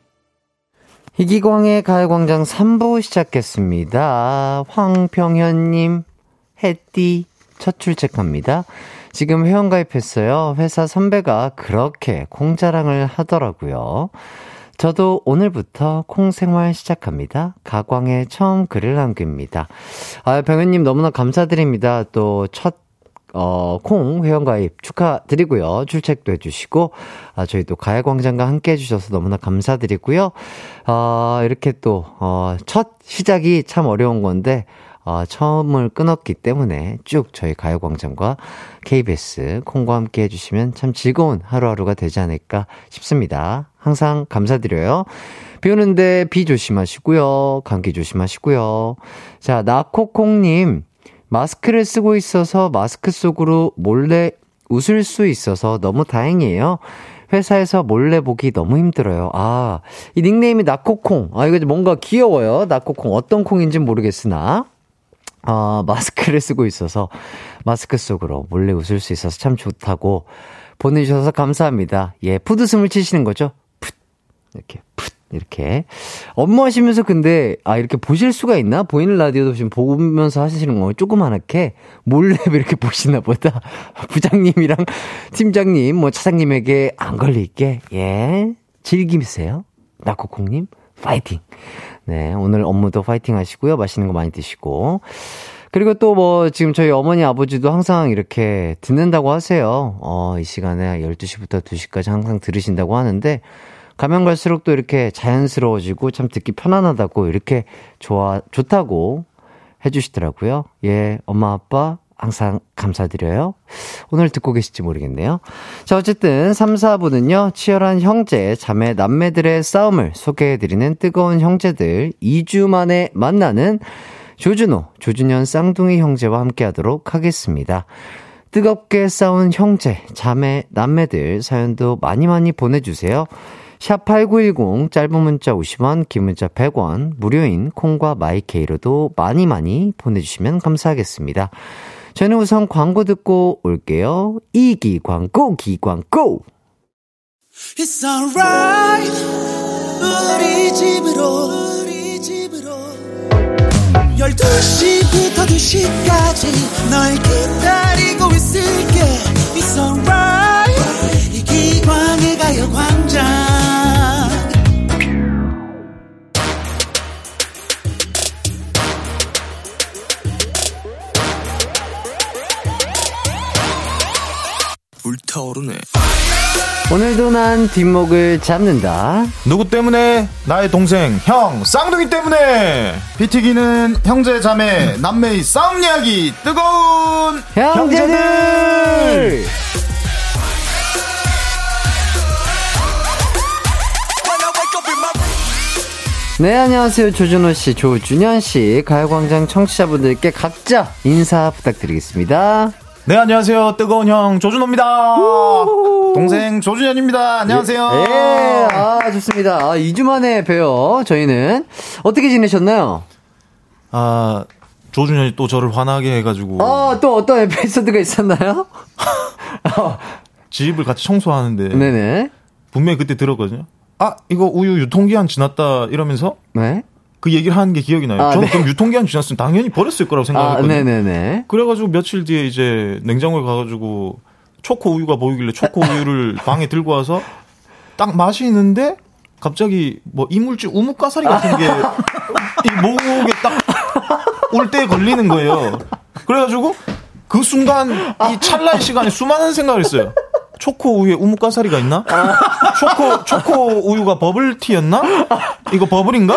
이기광의 가요광장 3부 시작했습니다. 황평현님, 햇띠, 첫 출첵합니다. 지금 회원가입했어요. 회사 선배가 그렇게 콩자랑을 하더라고요. 저도 오늘부터 콩 생활 시작합니다. 가광에 처음 글을 남깁니다. 아, 병현님 너무나 감사드립니다. 또 첫 어, 콩 회원가입 축하드리고요. 출첵도 해주시고, 아, 저희 또 가야광장과 함께 해주셔서 너무나 감사드리고요. 아, 이렇게 또, 어, 첫 시작이 참 어려운 건데, 어, 처음을 끊었기 때문에 쭉 저희 가요광장과 KBS 콩과 함께 해주시면 참 즐거운 하루하루가 되지 않을까 싶습니다. 항상 감사드려요. 비 오는데 비 조심하시고요. 감기 조심하시고요. 자, 나코콩님. 마스크를 쓰고 있어서 마스크 속으로 몰래 웃을 수 있어서 너무 다행이에요. 회사에서 몰래 보기 너무 힘들어요. 아, 이 닉네임이 나코콩. 아, 이거 뭔가 귀여워요. 나코콩. 어떤 콩인지 모르겠으나. 아, 마스크를 쓰고 있어서 마스크 속으로 몰래 웃을 수 있어서 참 좋다고 보내주셔서 감사합니다. 예, 푸드숨을 치시는 거죠? 풋. 이렇게, 풋. 이렇게. 업무하시면서 근데, 아, 이렇게 보실 수가 있나? 보이는 라디오도 지금 보면서 하시는 거 조그만하게 몰래 이렇게 보시나 보다. 부장님이랑 팀장님, 뭐 차장님에게 안 걸릴게. 예. 즐기세요. 나코콩님, 파이팅. 네. 오늘 업무도 파이팅 하시고요. 맛있는 거 많이 드시고. 그리고 또 뭐, 지금 저희 어머니, 아버지도 항상 이렇게 듣는다고 하세요. 어, 이 시간에 12시부터 2시까지 항상 들으신다고 하는데, 가면 갈수록 또 이렇게 자연스러워지고 참 듣기 편안하다고 이렇게 좋아, 좋다고 해주시더라고요. 예, 엄마, 아빠, 항상 감사드려요. 오늘 듣고 계실지 모르겠네요. 자, 어쨌든 3, 4부는요, 치열한 형제, 자매, 남매들의 싸움을 소개해드리는 뜨거운 형제들 2주 만에 만나는 조준호, 조준현 쌍둥이 형제와 함께 하도록 하겠습니다. 뜨겁게 싸운 형제, 자매, 남매들 사연도 많이 많이 보내주세요. 샵8910 짧은 문자 50원, 긴 문자 100원, 무료인 콩과 마이케이로도 많이 많이 보내주시면 감사하겠습니다. 저는 우선 광고 듣고 올게요. 이기 광고, 기 광고!
It's alright 우리 집으로 우리 집으로 12시부터 2시까지 널 기다리고 있을게 It's alright 이기광의 가요광장 타오르네
오늘도 난 뒷목을 잡는다.
누구 때문에? 나의 동생, 형, 쌍둥이 때문에! 비티기는 형제, 자매, 남매의 싸움 이야기, 뜨거운
형제들! 네, 안녕하세요. 조준호 씨, 조준현 씨, 가요광장 청취자분들께 각자 인사 부탁드리겠습니다.
네, 안녕하세요. 뜨거운 형, 조준호입니다. 동생, 조준현입니다. 안녕하세요.
예, 아, 좋습니다. 아, 2주 만에 뵈요, 저희는. 어떻게 지내셨나요?
아, 조준현이 또 저를 화나게 해 가지고.
아, 또 어떤 에피소드가 있었나요?
집을 같이 청소하는데.
네네.
분명히 그때 들었거든요. 아, 이거 우유 유통기한 지났다 이러면서
네.
그 얘기를 하는 게 기억이 나요.
아,
저는
네.
그럼 유통기한 지났으면 당연히 버렸을 거라고
아,
생각했거든요.
네네네.
그래가지고 며칠 뒤에 이제 냉장고에 가가지고 초코 우유가 보이길래 초코 우유를 방에 들고 와서 딱 마시는데 갑자기 뭐 이물질 우뭇가사리 같은 게 이 목에 딱 올 때 걸리는 거예요. 그래가지고 그 순간 이 찰나의 시간에 수많은 생각을 했어요. 초코 우유에 우뭇가사리가 있나? 초코 초코 우유가 버블티였나? 이거 버블인가?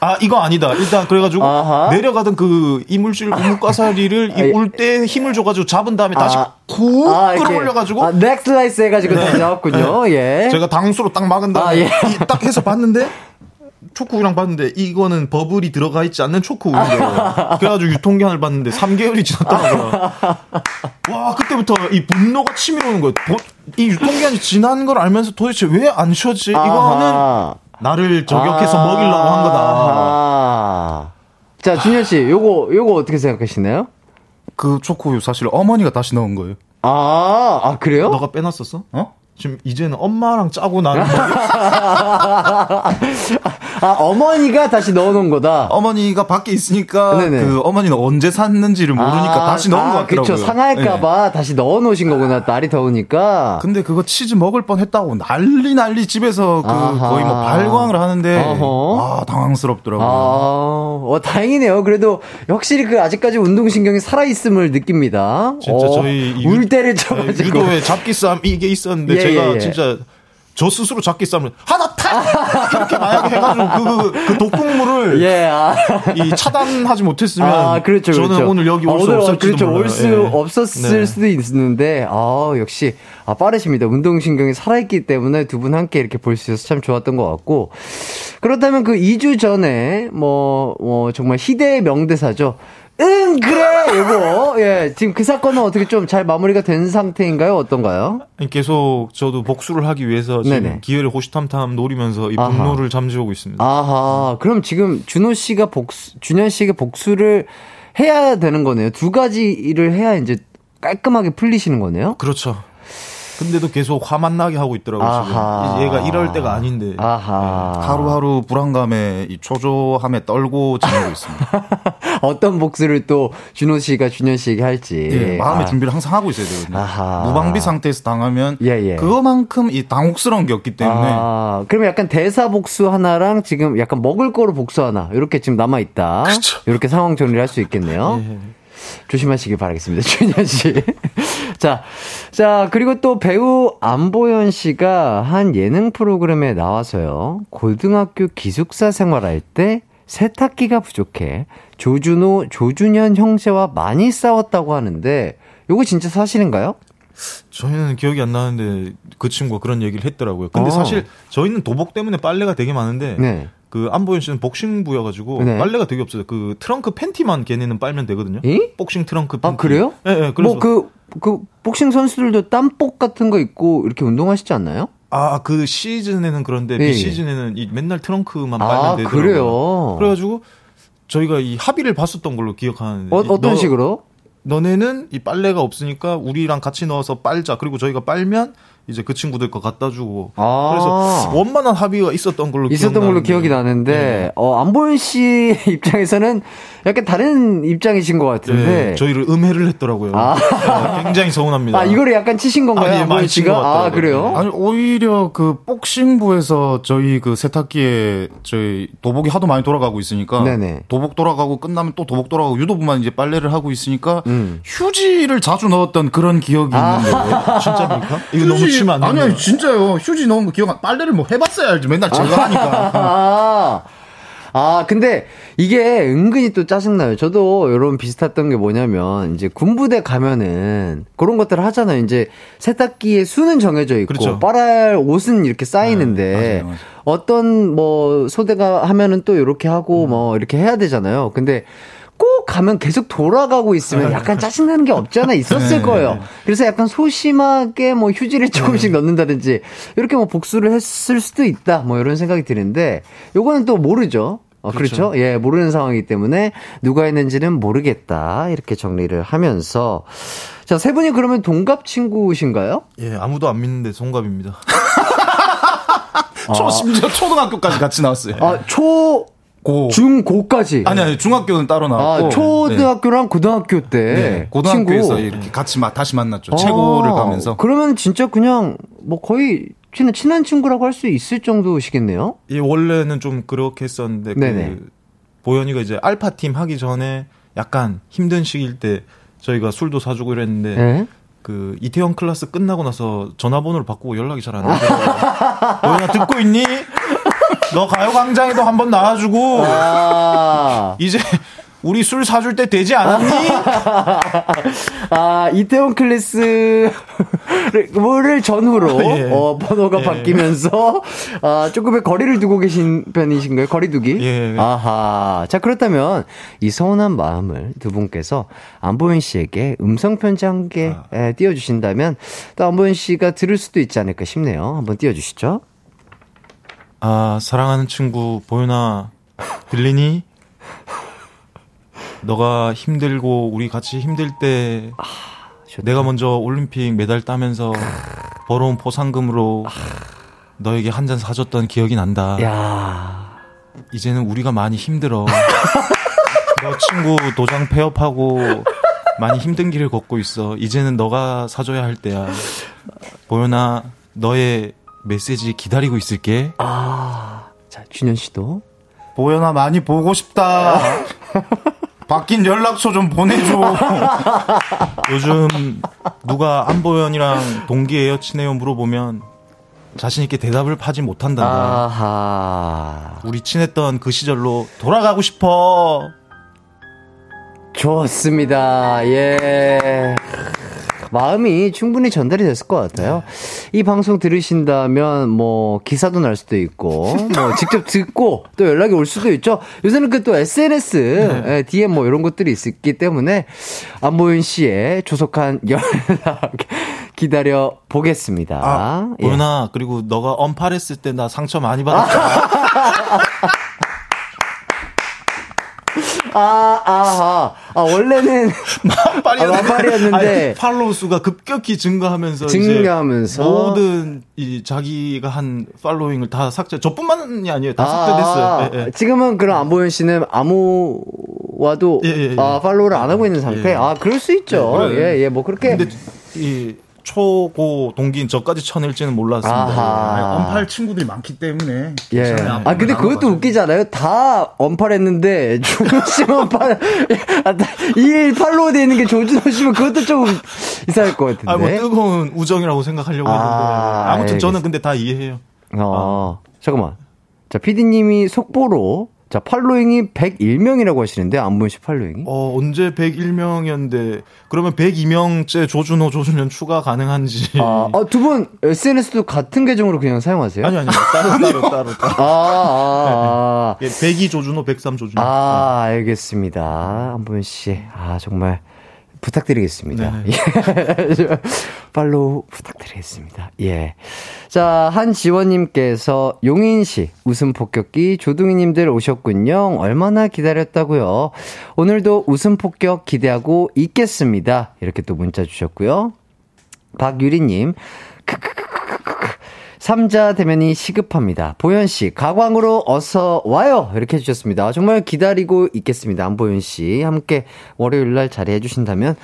아 이거 아니다. 일단 그래가지고
아하.
내려가던 그 이물질 우뭇가사리를
아이.
올때 힘을 줘가지고 잡은 다음에 다시
아.
쿡
아, 이렇게.
끌어올려가지고
아, 넥슬라이스 해가지고
네.
다시 나왔군요. 예.
제가 당수로 딱 막은 다음에
아, 예.
이- 딱 해서 봤는데 초코우유랑 봤는데 이거는 버블이 들어가 있지 않는 초코우유예요. 그래가지고 유통기한을 봤는데 3개월이 지났더라고요. 와 그때부터 이 분노가 치밀어 오는 거예요. 도- 이 유통기한이 지난 걸 알면서 도대체 왜 안 쉬었지? 이거는. 나를 저격해서
아.
먹이려고 한 거다.
자, 준현 씨, 요거, 요거 어떻게 생각하시나요?
그 초코우유 사실 어머니가 다시 넣은 거예요.
아, 아, 그래요?
너가 빼놨었어? 어? 지금 이제는 엄마랑 짜고 나는
아, 어머니가 다시 넣어놓은 거다.
어머니가 밖에 있으니까
네네.
그 어머니는 언제 샀는지를 모르니까
아,
다시 넣은
아,
것 같더라고요.
그쵸. 상할까봐
네.
다시 넣어놓으신 거구나. 날이 더우니까.
근데 그거 치즈 먹을 뻔했다고 난리 난리 집에서 그
아하.
거의 뭐 발광을 하는데
어허.
아 당황스럽더라고요.
아, 어, 다행이네요. 그래도 확실히 그 아직까지 운동신경이 살아있음을 느낍니다.
진짜
어,
저희
이울
유-
때를
네,
쳐가지고.
유도에 잡기 싸움 이게 있었는데
예,
제가
예, 예.
진짜 저 스스로 잡기 싸움을 하나 탁 이렇게 만약에 해가지고 그, 그, 그 독극물을
예, 아.
이 차단하지 못했으면
아, 그렇죠,
저는
그렇죠.
오늘 여기 올수
오늘, 어,
없을지도
그렇죠.
몰라요.
올수
예.
없었을
네.
수도 있는데, 아, 역시, 아, 빠르십니다. 운동 신경이 살아있기 때문에 두 분 함께 이렇게 볼 수 있어서 참 좋았던 것 같고. 그렇다면 그 2주 전에, 뭐, 뭐, 정말 희대의 명대사죠. 응, 그래! 이거, 예. 지금 그 사건은 어떻게 좀 잘 마무리가 된 상태인가요? 어떤가요?
계속 저도 복수를 하기 위해서 지금
네네.
기회를 호시탐탐 노리면서 이
아하.
분노를 잠재우고 있습니다.
아하. 그럼 지금 준호 씨가 복수, 준현 씨에게 복수를 해야 되는 거네요. 두 가지 일을 해야 이제 깔끔하게 풀리시는 거네요.
그렇죠. 근데도 계속 화만 나게 하고 있더라고요,
아하.
지금. 얘가 이럴 때가 아닌데.
아하.
하루하루 불안감에, 이 초조함에 떨고 지내고 있습니다.
어떤 복수를 또 준호 씨가 준현 씨에게 할지.
예, 마음의
아,
준비를 항상 하고 있어야 되거든요.
아하.
무방비 상태에서 당하면
예, 예.
그거만큼 이 당혹스러운 게 없기 때문에
아, 그러면 약간 대사 복수 하나랑 지금 약간 먹을 거로 복수 하나 이렇게 지금 남아 있다. 이렇게 상황 정리를 할 수 있겠네요.
예.
조심하시길 바라겠습니다. 준현 씨. 자, 자, 그리고 또 배우 안보현 씨가 한 예능 프로그램에 나와서요. 고등학교 기숙사 생활할 때 세탁기가 부족해 조준호, 조준현 형제와 많이 싸웠다고 하는데 요거 진짜 사실인가요?
저희는 기억이 안 나는데 그 친구가 그런 얘기를 했더라고요. 근데
어.
사실 저희는 도복 때문에 빨래가 되게 많은데
네.
그 안보현 씨는 복싱부여가지고
네.
빨래가 되게 없어요. 그 트렁크 팬티만 걔네는 빨면 되거든요.
에?
복싱 트렁크 팬티.
아, 그래요?
예, 예. 그래서
뭐 그, 그, 복싱 선수들도 땀복 같은 거 입고 이렇게 운동하시지 않나요?
아, 그 시즌에는 그런데
예, 예.
비시즌에는 이 맨날 트렁크만 빨면
아,
되더라고요.
그래요?
그래가지고 저희가 이 합의를 봤었던 걸로 기억하는데
어, 어떤
너-
식으로?
너네는 이 빨래가 없으니까 우리랑 같이 넣어서 빨자. 그리고 저희가 빨면 이제 그 친구들 거 갖다 주고
아.
그래서 원만한 합의가 있었던 걸로
있었던 걸로
기억나는데.
기억이 나는데,
네.
어, 안보현 씨 입장에서는 약간 다른 입장이신 것 같은데.
네, 저희를 음해를 했더라고요.
아.
네, 굉장히 서운합니다.
아, 이거를 약간 치신 건가요?
아니,
안보현
많이 친것
씨가? 아,
같더라고요.
그래요?
아니 오히려 그 복싱부에서 저희 그 세탁기에 저희 도복이 하도 많이 돌아가고 있으니까
네네.
도복 돌아가고 끝나면 또 도복 돌아가고 유도부만 이제 빨래를 하고 있으니까
음.
휴지를 자주 넣었던 그런 기억이 있는데
진짜입니까? 이거 너무 치면 안
아니. 아니 진짜요 휴지 거 기억 안 빨래를 뭐 해봤어야 알지 맨날 제가 하니까
아, 아, 근데 이게 은근히 또 짜증나요. 저도 이런 비슷했던 게 뭐냐면, 이제 군부대 가면은 그런 것들을 하잖아요. 이제 세탁기에 수는 정해져 있고,
그렇죠.
빨아야 옷은 이렇게 쌓이는데,
네, 맞아요, 맞아요.
어떤 뭐 소대가 하면은 또 이렇게
음.
하고 뭐 이렇게 해야 되잖아요. 근데 꼭 가면 계속 돌아가고 있으면 약간 짜증나는 게 없지 않아 있었을
네.
거예요. 그래서 약간 소심하게 뭐 휴지를 조금씩 넣는다든지 이렇게 뭐 복수를 했을 수도 있다. 뭐 이런 생각이 드는데 요거는 또 모르죠. 어, 그렇죠. 예, 모르는 상황이기 때문에 누가 했는지는 모르겠다. 이렇게 정리를 하면서 자, 세 분이 그러면 동갑 친구신가요?
예, 아무도 안 믿는데 동갑입니다.
초 심지어 초등학교까지 같이 나왔어요.
아, 초,
고
중, 고까지.
아니 아니 중학교는 따로 나왔고
아, 초등학교랑 고등학교 때
네, 고등학교에서
친구.
이렇게 같이 마- 다시 만났죠. 최고를
아,
가면서
그러면 진짜 그냥 뭐 거의 친한 친한 친구라고 할 수 있을 정도시겠네요.
예, 원래는 좀 그렇게 했었는데
네네.
그 보현이가 이제 알파 팀 하기 전에 약간 힘든 시기일 때 저희가 술도 사주고 이랬는데
네.
그 이태원 클래스 끝나고 나서 전화번호를 바꾸고 연락이 잘안 되더라고요. 보현아 듣고 있니? 너 가요광장에도 한번 나와주고
아,
이제 우리 술 사줄 때 되지 않았니?
아 이태원 클래스를 전후로
예.
어, 번호가
예.
바뀌면서 아, 조금의 거리를 두고 계신 편이신가요? 거리두기?
예.
아하. 자 그렇다면 이 서운한 마음을 두 분께서 안보현 씨에게 음성 편지 한개
아.
띄워 주신다면 또 안보현 씨가 들을 수도 있지 않을까 싶네요. 한번 띄워 주시죠.
아 사랑하는 친구 보현아 들리니? 너가 힘들고 우리 같이 힘들 때
좋다.
내가 먼저 올림픽 메달 따면서 벌어온 포상금으로 너에게 한 잔 사줬던 기억이 난다.
야.
이제는 우리가 많이 힘들어. 너 친구 도장 폐업하고 많이 힘든 길을 걷고 있어. 이제는 너가 사줘야 할 때야. 보현아, 너의 메시지 기다리고 있을게.
아. 자, 준현 씨도.
보현아 많이 보고 싶다. 바뀐 연락처 좀 보내줘.
요즘 누가 안보현이랑 동기예요, 친해요 물어보면 자신있게 대답을 하지 못한다.
아하.
우리 친했던 그 시절로 돌아가고 싶어.
좋습니다. 예. 마음이 충분히 전달이 됐을 것 같아요. 이 방송 들으신다면 뭐 기사도 날 수도 있고 뭐 직접 듣고 또 연락이 올 수도 있죠. 요새는 그 또 SNS, 예, DM 뭐 이런 것들이 있기 때문에 안보윤 씨의 조속한 연락 기다려 보겠습니다.
아,
예.
보현아, 그리고 너가 언팔했을 때 나 상처 많이 받았잖아.
아, 아, 아, 원래는 아, 만발이었는데
아니, 팔로우 수가 급격히 증가하면서
증가하면서
모든 이 자기가 한 팔로잉을 다 삭제. 저뿐만이 아니에요. 다 삭제됐어요.
아,
예, 예.
지금은 그럼 안보현 씨는 아무와도
예, 예, 예.
아, 팔로우를 안 하고 있는 상태.
예.
아, 그럴 수 있죠.
예.
예, 예, 뭐 그렇게.
근데 이 초고 동기인 저까지 쳐낼지는 몰랐습니다.
아하.
언팔 친구들이 많기 때문에.
예.
아,
근데 그것도. 웃기잖아요. 다 언팔했는데, 조준호 씨만 팔, 아, 이 팔로우 돼 있는 게 조준호 씨면 그것도 좀 이상할 것 같은데.
아, 뭐 뜨거운 우정이라고 생각하려고
아,
했는데 아 무튼 저는
알겠습니다.
근데 다 이해해요.
어, 잠깐만. 자, 피디님이 속보로, 자, 팔로잉이 101명이라고 하시는데, 안보현 씨 팔로잉이?
어, 언제 101명이었는데 그러면 102명째 조준호 조준현 추가 가능한지.
아, 아, 두분 SNS도 같은 계정으로 그냥 사용하세요?
아니 아니 따로 따로 따로 따로.
아, 아, 아.
예, 102 조준호, 103 조준호.
아, 알겠습니다. 한보현 씨. 아, 정말 부탁드리겠습니다.
네.
예. 팔로우 부탁드리겠습니다. 예. 자, 한지원님께서 용인시 웃음 폭격기 조둥이님들 오셨군요. 얼마나 기다렸다고요. 오늘도 웃음 폭격 기대하고 있겠습니다. 이렇게 또 문자 주셨고요. 박유리님, 크크크크 삼자 대면이 시급합니다. 보현 씨, 가광으로 어서 와요. 이렇게 해주셨습니다. 정말 기다리고 있겠습니다. 안보현 씨. 함께 월요일 날 자리해 주신다면,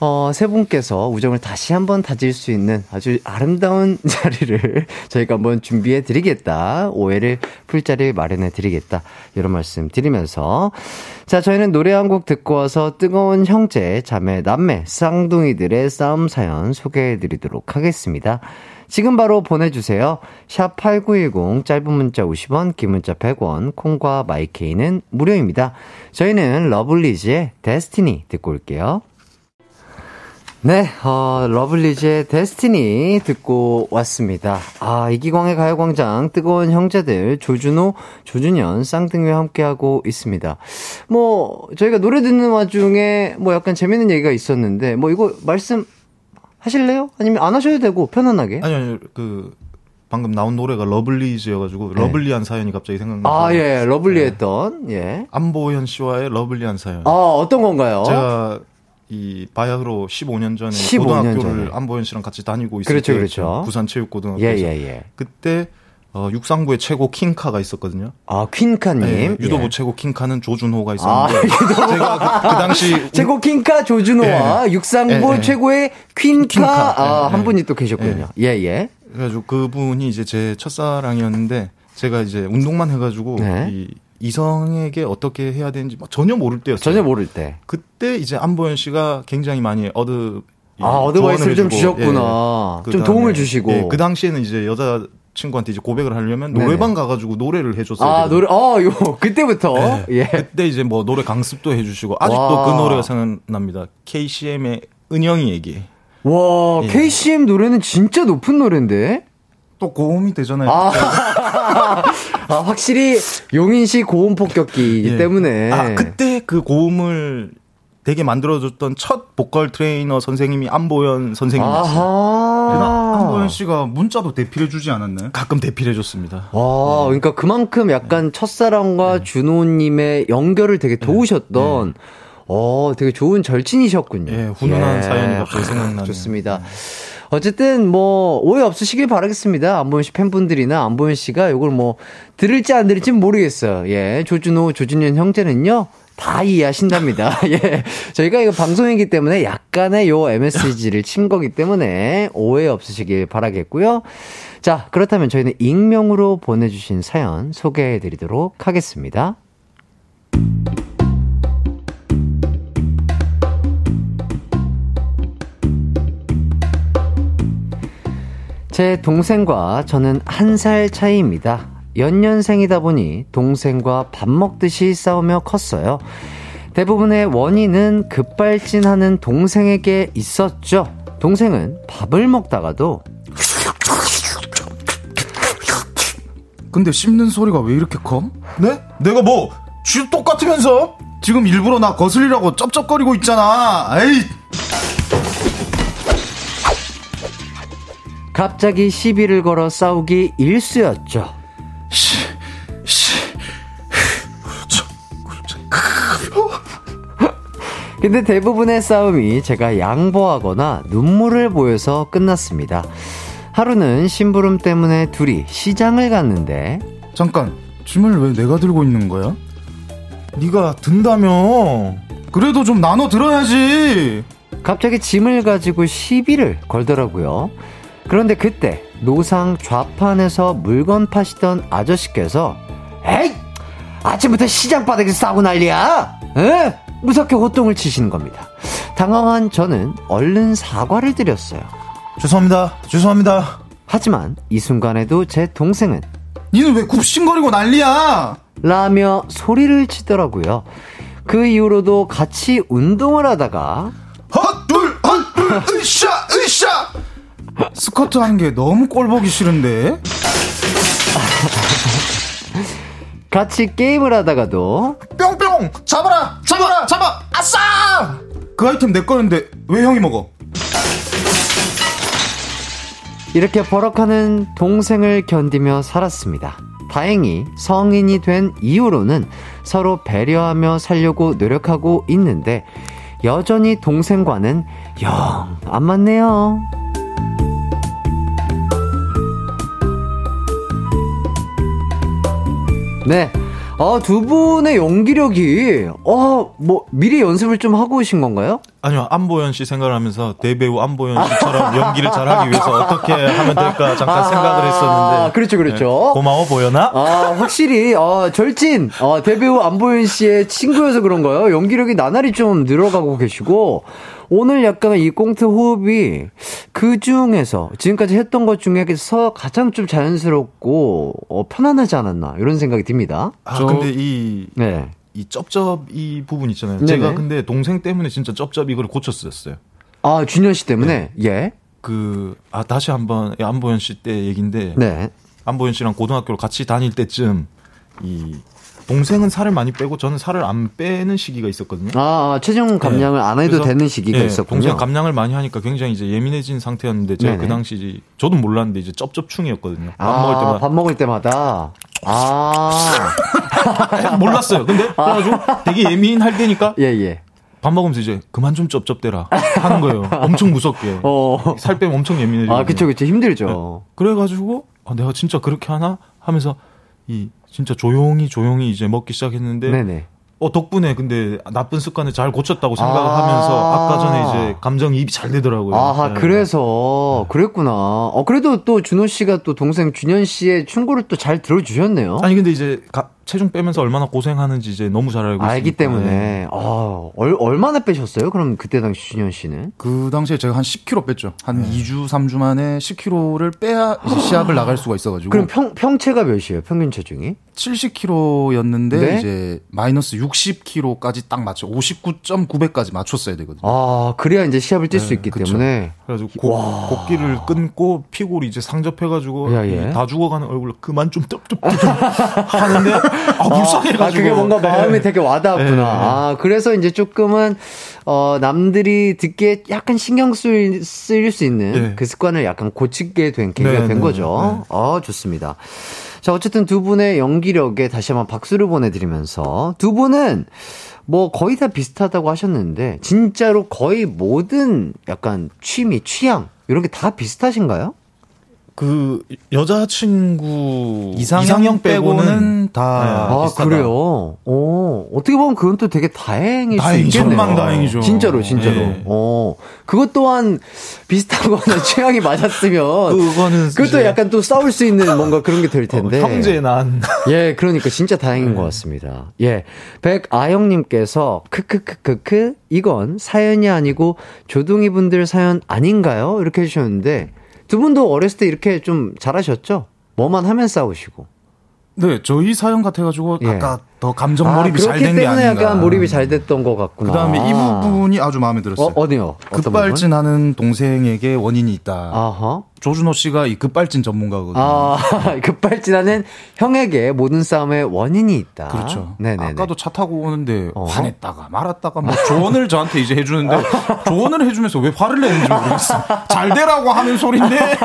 어, 세 분께서 우정을 다시 한번 다질 수 있는 아주 아름다운 자리를 저희가 한번 준비해 드리겠다. 오해를 풀 자리를 마련해 드리겠다. 이런 말씀 드리면서. 자, 저희는 노래 한 곡 듣고 와서 뜨거운 형제, 자매, 남매, 쌍둥이들의 싸움 사연 소개해 드리도록 하겠습니다. 지금 바로 보내주세요. 샵 8910, 짧은 문자 50원, 긴 문자 100원, 콩과 마이케이는 무료입니다. 저희는 러블리즈의 데스티니 듣고 올게요. 네, 어, 러블리즈의 데스티니 듣고 왔습니다. 아, 이기광의 가요광장, 뜨거운 형제들, 조준호, 조준현, 쌍둥이와 함께하고 있습니다. 뭐, 저희가 노래 듣는 와중에 뭐 약간 재밌는 얘기가 있었는데, 뭐 이거 말씀 하실래요? 아니면 안 하셔도 되고, 편안하게.
아니, 아니, 그, 방금 나온 노래가 러블리즈여가지고, lovely한 사연이 갑자기 생각나서.
네. 아, 예, lovely했던, 예.
안보현 씨와의 lovely한 사연.
아, 어떤 건가요?
제가 이 바야흐로 15년 전에
15년
고등학교를
전에.
안보현 씨랑 같이 다니고 있을
그렇죠,
때
그렇죠.
부산 체육고등학교에서
예, 예, 예.
그때 어, 육상부의 최고 킹카가 있었거든요.
아, 퀸카님.
네, 유도부
예.
최고 킹카는 조준호가
아,
있었는데 제가 그, 그 당시
최고 킹카 조준호와 육상부
예, 예.
최고의 퀸카,
퀸카.
아,
예,
한
예.
분이 또 계셨군요. 예, 예.
그래가지고 그분이 이제 제 첫사랑이었는데 제가 이제 운동만 해가지고
네.
이 이성에게 어떻게 해야 되는지 막 전혀 모를 때였어요.
전혀 모를 때.
그때 이제 안보현 씨가 굉장히 많이 어드 이
아, 어드바이스를 좀 주셨구나.
예.
좀
그다음에,
도움을 주시고.
예, 그 당시에는 이제 여자 친구한테 이제 고백을 하려면. 노래방 가가지고 노래를 해줬어요.
아, 노래, 어, 요, 그때부터. 예.
그때 이제 뭐 노래 강습도 해주시고 아직도
와.
그 노래가 생각납니다. KCM의 은영이에게.
와,
예.
KCM 노래는 진짜 높은 노래인데?
또 고음이 되잖아요.
아, 아, 확실히 용인시 고음 폭격기
예.
때문에.
아 그때 그 고음을 되게 만들어줬던 첫 보컬 트레이너 선생님이 안보현 선생님이었어요.
아하.
안보현 씨가 문자도 대필해 주지 않았나요?
가끔 대필해줬습니다.
와, 그러니까 그만큼 약간 첫사랑과
네.
준호님의 연결을 되게 도우셨던, 어, 되게 좋은 절친이셨군요.
예, 훈훈한 사연이 갑자기 생각나네요.
좋습니다. 어쨌든 뭐 오해 없으시길 바라겠습니다. 안보현 씨 팬분들이나 안보현 씨가 이걸 뭐 들을지 안 들을지 모르겠어요. 예, 조준호, 조준현 형제는요. 다 이해하신답니다. 예. 저희가 이거 방송이기 때문에 약간의 요 MSG를 친 거기 때문에 오해 없으시길 바라겠고요. 자, 그렇다면 저희는 익명으로 보내주신 사연 소개해 드리도록 하겠습니다. 제 동생과 저는 한 살 차이입니다. 연년생이다 보니 동생과 밥 먹듯이 싸우며 컸어요. 대부분의 원인은 급발진하는 동생에게 있었죠. 동생은 밥을 먹다가도
근데 씹는 소리가 왜 이렇게 커?
네? 내가 뭐, 쥐 똑같으면서?
지금 일부러 나 거슬리라고 쩝쩝거리고 있잖아. 에이!
갑자기 시비를 걸어 싸우기 일쑤였죠. 근데 대부분의 싸움이 제가 양보하거나 눈물을 보여서 끝났습니다. 하루는 심부름 때문에 둘이 시장을 갔는데
잠깐, 짐을 왜 내가 들고 있는 거야?
네가 든다며.
그래도 좀 나눠 들어야지.
갑자기 짐을 가지고 시비를 걸더라고요. 그런데 그때 노상 좌판에서 물건 파시던 아저씨께서 에이! 아침부터 시장 바닥에서 싸고 난리야! 에? 무섭게 호통을 치시는 겁니다. 당황한 저는 얼른 사과를 드렸어요.
죄송합니다. 죄송합니다.
하지만 이 순간에도 제 동생은
니는 왜 굽신거리고 난리야?
라며 소리를 치더라고요. 그 이후로도 같이 운동을 하다가
헛둘, 헛둘, 으쌰, 으쌰! 스쿼트 하는 게 너무 꼴보기 싫은데?
같이 게임을 하다가도
뿅뿅! 잡아라! 잡아라! 잡아! 아싸! 그 아이템 내 거였는데 왜 형이 먹어?
이렇게 버럭하는 동생을 견디며 살았습니다. 다행히 성인이 된 이후로는 서로 배려하며 살려고 노력하고 있는데 여전히 동생과는 영 안 맞네요. 네. 어, 두 분의 연기력이, 어, 뭐, 미리 연습을 좀 하고 오신 건가요?
아니요, 안보현 씨 생각을 하면서 대배우 안보현 씨처럼 연기를 잘하기 위해서 어떻게 하면 될까 잠깐 생각을 했었는데.
아, 그렇죠, 그렇죠.
네, 고마워 보여나?
아, 확실히, 어, 절친, 어, 대배우 안보현 씨의 친구여서 그런가요? 연기력이 나날이 좀 늘어가고 계시고, 오늘 약간 이 꽁트 호흡이 그 중에서, 지금까지 했던 것 중에서 가장 좀 자연스럽고, 어, 편안하지 않았나, 이런 생각이 듭니다.
아, 근데 이,
네.
이 쩝쩝 이 부분 있잖아요.
네네.
제가 근데 동생 때문에 진짜 쩝쩝 이걸 고쳤었어요.
아, 준현 씨 때문에, 예.
그, 아, 다시 한번 안보현 씨 때 얘기인데.
네.
안보현 씨랑 고등학교를 같이 다닐 때쯤 이 동생은 살을 많이 빼고 저는 살을 안 빼는 시기가 있었거든요.
아, 아, 체중 감량을 안 해도 되는 시기가
예,
있었군요.
동생 감량을 많이 하니까 굉장히 이제 예민해진 상태였는데 제가
네네.
그 당시 저도 몰랐는데 이제 쩝쩝충이었거든요. 밥
아,
먹을 때마다
밥 먹을 때마다. 아,
몰랐어요. 근데 그래가지고 되게 예민할 때니까
예, 예.
밥 먹으면서 이제 그만 좀 쩝쩝대라 하는 거예요. 엄청 무섭게.
어.
살 빼면 엄청 예민해지고.
아, 그쵸, 그쵸. 힘들죠.
그래가지고 아, 내가 진짜 그렇게 하나 하면서 이 진짜 조용히 조용히 이제 먹기 시작했는데
네네.
어 덕분에 근데 나쁜 습관을 잘 고쳤다고 생각을
아.
하면서 아까 전에 이제 감정이입이 잘 되더라고요.
아하,
네.
그래서, 그랬구나. 어, 그래도 또 준호 씨가 또 동생 준현 씨의 충고를 또 잘 들어주셨네요.
아니 근데 이제 가- 체중 빼면서 얼마나 고생하는지 이제 너무 잘 알고 있으니까.
알기 때문에. 아, 얼, 얼마나 빼셨어요? 그럼 그때 당시 준현 씨는?
그 당시에 제가 한 10kg 뺐죠. 한 2주, 3주 만에 10kg를 빼야 이제 시합을 나갈 수가 있어가지고.
그럼 평, 평체가 몇이에요? 평균 체중이?
70kg였는데
네?
이제 마이너스 60kg까지 딱 맞춰 59.9배까지 맞췄어야 되거든요.
아, 그래야 이제 시합을 뛸수
네,
있기
그쵸.
때문에.
그래가지고 고, 곡기를 끊고 피골이 이제 상접해가지고
야, 예.
이다 죽어가는 얼굴로 그만 좀 쩝쩝 하는데 아 불쌍해가지고
아, 그게 뭔가 마음이
네.
되게 와닿았구나.
네.
아, 그래서 이제 조금은, 어, 남들이 듣기에 약간 신경 쓰일, 쓰일 수 있는
네.
그 습관을 약간 고치게 된 계기가
네,
된
네,
거죠. 아, 좋습니다. 자, 어쨌든 두 분의 연기력에 다시 한번 박수를 보내드리면서 두 분은 뭐 거의 다 비슷하다고 하셨는데 진짜로 거의 모든 약간 취미, 취향 이런 게 다 비슷하신가요?
그 여자친구
이상형, 빼고는 다
아,
비슷하다.
그래요? 어, 어떻게 보면 그건 또 되게 다행일
다행이죠.
수 있겠네요.
천만 다행이죠.
진짜로, 진짜로.
네.
어, 그것 또한 비슷하거나 취향이 맞았으면.
그거는
그것도
이제
약간 또 싸울 수 있는 뭔가 그런 게 될 텐데.
어, 형제 난
예, 그러니까 진짜 다행인 것 같습니다. 예. 백아영 님께서, 크크크크크, 이건 사연이 아니고 조둥이 분들 사연 아닌가요? 이렇게 해 주셨는데, 두 분도 어렸을 때 이렇게 좀 잘하셨죠? 뭐만 하면 싸우시고.
네, 저희 사연 같아가지고
예.
아까 더 감정 몰입이 잘
그렇기
된게
때문에
아닌가.
약간 몰입이 잘 됐던 것 같구나.
그 다음에 이 부분이 아주 마음에 들었어요.
어, 부분?
급발진하는 동생에게 원인이 있다.
아하.
조준호 씨가 이 급발진 전문가거든요.
아, 급발진하는 형에게 모든 싸움의 원인이 있다.
그렇죠.
네네.
아까도 차 타고 오는데
어?
화냈다가 말았다가 뭐 조언을 저한테 이제 해주는데 조언을 해주면서 왜 화를 내는지 모르겠어요. 잘 되라고 하는 소린데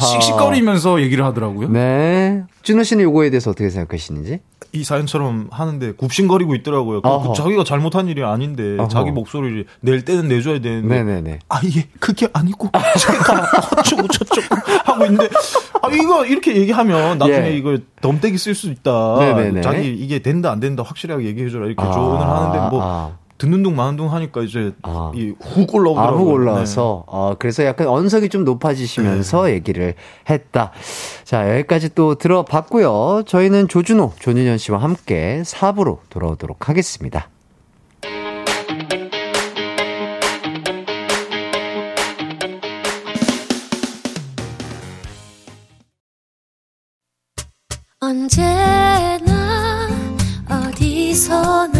씩씩거리면서 얘기를 하더라고요.
네. 준호 씨는 요거에 대해서 어떻게 생각하시는지?
이 사연처럼 하는데 굽신거리고 있더라고요. 그. 그 자기가 잘못한 일이 아닌데
어허.
자기 목소리를 낼 때는 내줘야 되는데
네네네.
아 이게 그게 아니고 제가 어쩌고 저쩌고 하고 있는데 아 이거 이렇게 얘기하면 나중에
예.
이거 덤대기 쓸 수 있다.
네네네.
자기 이게 된다 안 된다 확실하게 얘기해줘라 이렇게
아,
조언을 하는데 뭐
아.
듣는 둥 마는 둥 하니까 이제
아.
이훅 올라오더라고요.
아 훅 올라와서 어 그래서 약간 언성이 좀 높아지시면서
네.
얘기를 했다. 자 여기까지 또 들어봤고요. 저희는 조준호, 조윤현 씨와 함께 4부로 돌아오도록 하겠습니다.
언제나 어디서나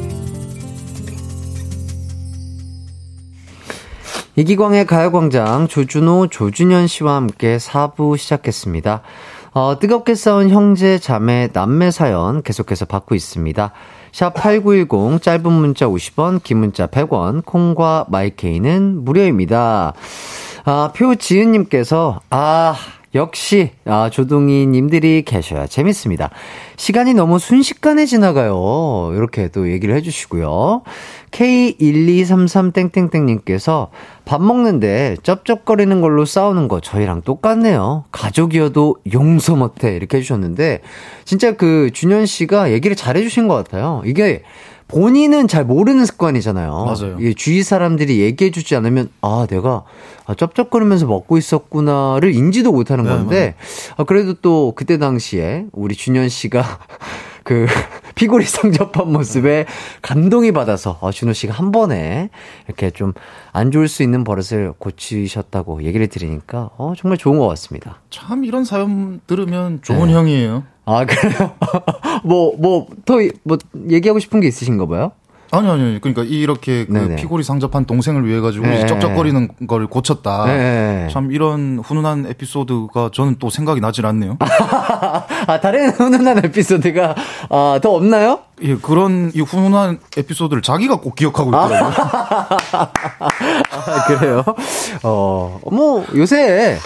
이기광의 가요광장 조준호, 조준현 씨와 함께 4부 시작했습니다. 어, 뜨겁게 싸운 형제, 자매, 남매 사연 계속해서 받고 있습니다. 샵 8910, 짧은 문자 50원, 긴 문자 100원, 콩과 마이케이는 무료입니다. 아, 표지은님께서, 아, 역시, 아, 조동희 님들이 계셔야 재밌습니다. 시간이 너무 순식간에 지나가요. 이렇게 또 얘기를 해주시고요. K1233땡땡땡님께서 밥 먹는데 쩝쩝거리는 걸로 싸우는 거 저희랑 똑같네요. 가족이어도 용서 못해. 이렇게 해주셨는데, 진짜 그 준현 씨가 얘기를 잘 해주신 것 같아요. 이게 본인은 잘 모르는 습관이잖아요.
맞아요.
이게 주위 사람들이 얘기해 주지 않으면, 아, 내가 아, 쩝쩝거리면서 먹고 있었구나를 인지도 못하는
네,
건데, 아, 그래도 또 그때 당시에 우리 준현 씨가 그 피골이 상접한 모습에 감동이 받아서 어, 준호 씨가 한 번에 이렇게 좀 안 좋을 수 있는 버릇을 고치셨다고 얘기를 들으니까 어, 정말 좋은 것 같습니다.
참 이런 사연 들으면 좋은
네.
형이에요.
아, 그래요? 뭐, 뭐, 더, 뭐, 얘기하고 싶은 게 있으신가 봐요?
아니 아니 그러니까 이렇게 그
네네.
피골이 상접한 동생을 위해 가지고
네.
쩍쩍거리는 걸 고쳤다.
네.
참 이런 훈훈한 에피소드가 저는 또 생각이 나질 않네요.
아, 다른 훈훈한 에피소드가, 아, 더 없나요?
예, 그런 이 훈훈한 에피소드를 자기가 꼭 기억하고 있더라고요.
아, 그래요? 어, 뭐, 요새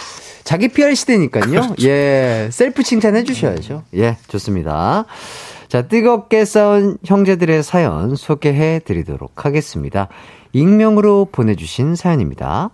자기 PR 시대니까요. 예, 셀프 칭찬 해 주셔야죠. 예, 좋습니다. 자, 뜨겁게 싸운 형제들의 사연 소개해 드리도록 하겠습니다. 익명으로 보내주신 사연입니다.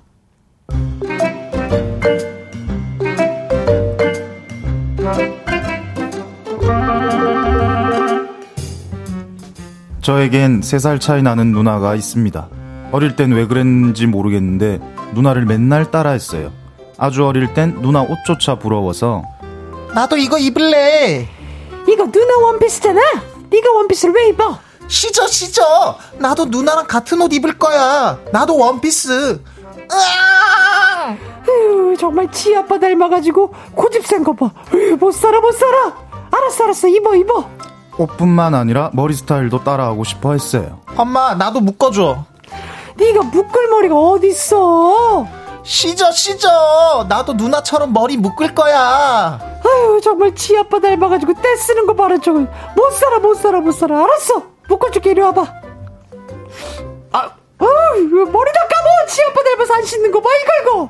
저에겐 3살 차이 나는 누나가 있습니다. 어릴 땐 왜 그랬는지 모르겠는데 누나를 맨날 따라했어요. 아주 어릴 땐 누나 옷조차 부러워서
나도 이거 입을래.
이거 누나 원피스잖아. 네가 원피스를 왜 입어?
시저 시저. 나도 누나랑 같은 옷 입을 거야. 나도 원피스. 으아!
휴, 정말 지 아빠 닮아가지고 고집 센 거 봐. 휴, 못 살아 못 살아. 알았어 알았어 입어 입어.
옷뿐만 아니라 머리 스타일도 따라하고 싶어 했어요.
엄마 나도 묶어줘.
네가 묶을 머리가 어딨어?
시저 시저. 나도 누나처럼 머리 묶을 거야.
아유 정말 지 아빠 닮아가지고 떼 쓰는 거 봐라 저거 못 살아 못 살아 못 살아 알았어 묶어줄게 이리 와봐 아 아유 머리 다 감어 지 아빠 닮아서 안 씻는 거 봐 이거 이거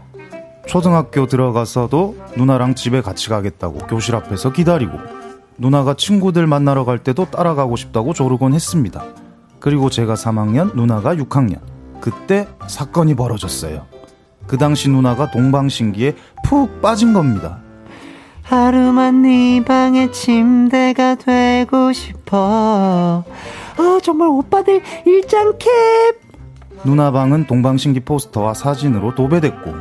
초등학교 들어가서도 누나랑 집에 같이 가겠다고 교실 앞에서 기다리고 누나가 친구들 만나러 갈 때도 따라가고 싶다고 조르곤 했습니다. 그리고 제가 3학년, 누나가 6학년. 그때 사건이 벌어졌어요. 그 당시 누나가 동방신기에 푹 빠진 겁니다.
하루만 네 방의 침대가 되고 싶어.
아 정말 오빠들 일장 캡
누나 방은 동방신기 포스터와 사진으로 도배됐고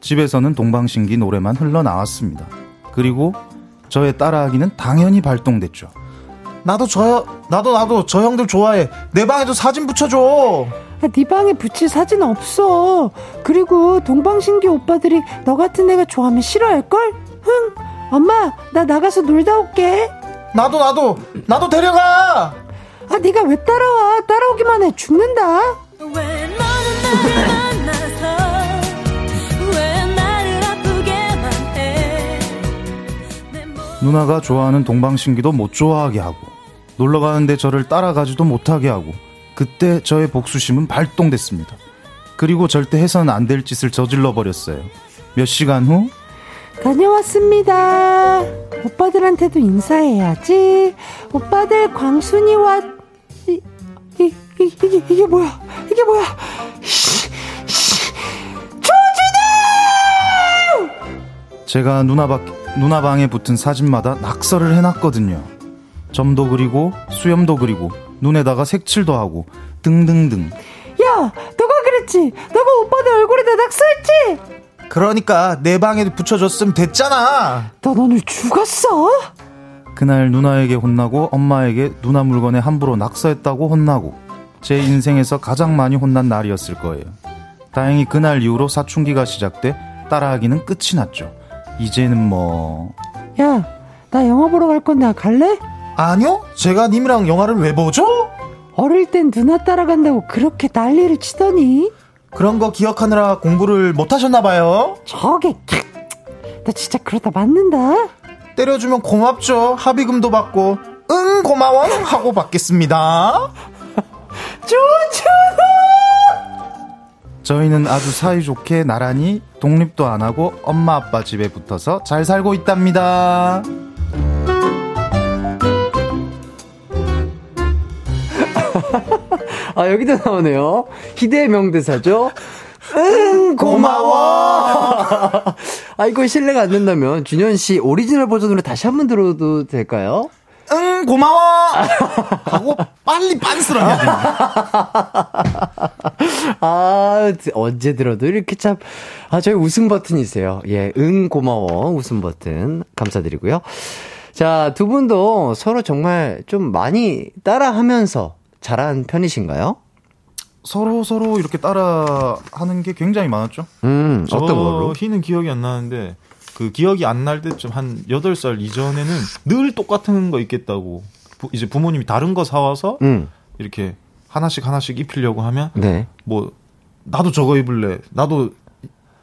집에서는 동방신기 노래만 흘러나왔습니다. 그리고 저의 따라하기는 당연히 발동됐죠.
나도 저 나도 나도 저 형들 좋아해. 내 방에도 사진 붙여줘.
아, 네 방에 붙일 사진 없어 그리고 동방신기 오빠들이 너 같은 애가 좋아하면 싫어할걸? 흥 엄마 나 나가서 놀다 올게
나도 나도 나도 데려가.
아 네가 왜 따라와 따라오기만 해 죽는다
해
누나가 좋아하는 동방신기도 못 좋아하게 하고 놀러 가는데 저를 따라가지도 못하게 하고 그때 저의 복수심은 발동됐습니다. 그리고 절대 해서는 안 될 짓을 저질러 버렸어요. 몇 시간 후
다녀왔습니다. 오빠들한테도 인사해야지. 오빠들 광순이 왔. 이, 이, 이, 이게, 이게 뭐야? 이게 뭐야? 씨, 씨. 조준호!
제가 누나 밖 누나 방에 붙은 사진마다 낙서를 해놨거든요. 점도 그리고 수염도 그리고 눈에다가 색칠도 하고 등등등.
야, 너가 그랬지? 너가 오빠들 얼굴에다 낙서했지?
그러니까 내 방에 붙여줬으면 됐잖아.
너 오늘 죽었어?
그날 누나에게 혼나고 엄마에게 누나 물건에 함부로 낙서했다고 혼나고 제 인생에서 가장 많이 혼난 날이었을 거예요. 다행히 그날 이후로 사춘기가 시작돼 따라하기는 끝이 났죠. 이제는 뭐
야, 나 영화 보러 갈 건데 갈래?
아니요? 제가 님이랑 영화를 왜 보죠?
어릴 땐 누나 따라간다고 그렇게 난리를 치더니
그런 거 기억하느라 공부를 못 하셨나 봐요.
저게 너 진짜 그러다 맞는다.
때려주면 고맙죠. 합의금도 받고. 응, 고마워. 하고 받겠습니다.
저희는 아주 사이좋게 나란히 독립도 안 하고 엄마 아빠 집에 붙어서 잘 살고 있답니다.
아, 여기도 나오네요. 희대의 명대사죠. 응, 고마워! 아, 이거 신뢰가 안 된다면, 준현 씨 오리지널 버전으로 다시 한 번 들어도 될까요?
응, 고마워! 하고 빨리 빤스를 해야 됩니다.
아, 언제 들어도 이렇게 참, 아, 저희 웃음 버튼이세요. 예, 응, 고마워. 웃음 버튼. 감사드리고요. 자, 두 분도 서로 정말 좀 많이 따라 하면서 잘한 편이신가요?
서로 서로 이렇게 따라 하는 게 굉장히 많았죠.
음, 어떤 걸로?
저희는 기억이 안 나는데 그 기억이 안 날 때쯤 한 8살 이전에는 늘 똑같은 거 입겠다고 부- 이제 부모님이 다른 거 사와서
음,
이렇게 하나씩 하나씩 입히려고 하면
네.
뭐 나도 저거 입을래 나도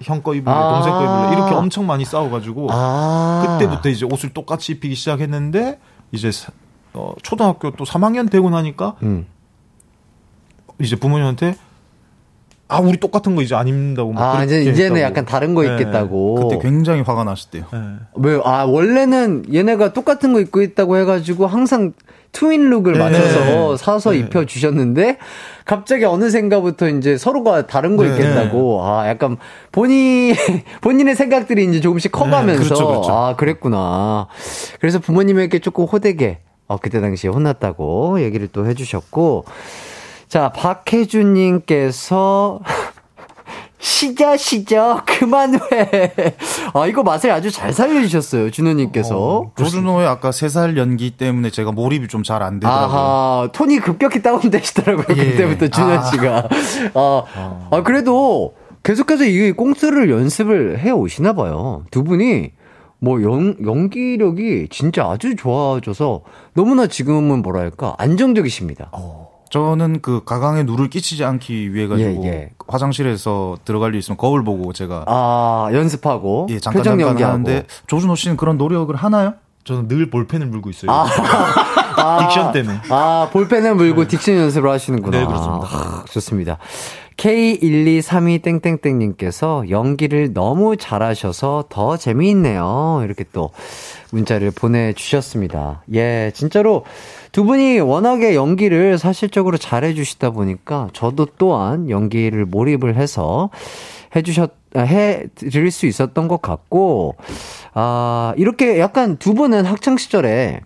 형 거 입을래
아.
동생 거 입을래 이렇게 엄청 많이 싸워 가지고
아.
그때부터 이제 옷을 똑같이 입히기 시작했는데 이제 사- 어, 초등학교 또 3학년 되고 나니까
음.
이제 부모님한테 아 우리 똑같은 거 이제 안 입는다고 막
아, 이제, 이제는
했다고.
약간 다른 거
네.
입겠다고.
그때 굉장히 화가 나셨대요.
네.
왜요? 아, 원래는 얘네가 똑같은 거 입고 있다고 해가지고 항상 트윈 룩을
네.
맞춰서 사서
네.
입혀 주셨는데, 갑자기 어느샌가부터 이제 서로가 다른 거
네.
입겠다고, 아, 약간 본인, 본인의 생각들이 이제 조금씩 커가면서,
네, 그렇죠, 그렇죠.
아, 그랬구나. 그래서 부모님에게 조금 호되게, 어, 그때 당시에 혼났다고 얘기를 또 해주셨고, 자, 박혜준님께서, 시자, 시자, 그만 해. 아, 이거 맛을 아주 잘 살려주셨어요, 준호님께서.
조준호의 아까 세살 연기 때문에 제가 몰입이 좀 잘 안 되더라고요.
아하, 톤이 급격히 다운되시더라고요,
예.
그때부터 준현 씨가. 아, 아, 그래도 계속해서 이 꽁트를 연습을 해 오시나 봐요. 두 분이 뭐 연, 연기력이 진짜 아주 좋아져서 너무나 지금은 뭐랄까, 안정적이십니다.
저는 그 가강에 누를 끼치지 않기 위해 가지고
예, 예.
화장실에서 들어갈 일 있으면 거울 보고 제가
아, 연습하고.
예, 잠깐
표정
잠깐
연기하고.
하는데 조준호 씨는 그런 노력을 하나요?
저는 늘 볼펜을 물고 있어요.
아.
딕션 때문에.
아, 볼펜을 물고 딕션 연습을 하시는구나.
네, 그렇습니다.
아, 좋습니다. K1232땡땡땡님께서 연기를 너무 잘하셔서 더 재미있네요. 이렇게 또 문자를 보내주셨습니다. 예, 진짜로 두 분이 워낙에 연기를 사실적으로 잘해주시다 보니까 저도 또한 연기를 몰입을 해서 해주셨, 아, 해 드릴 수 있었던 것 같고, 아, 이렇게 약간 두 분은 학창시절에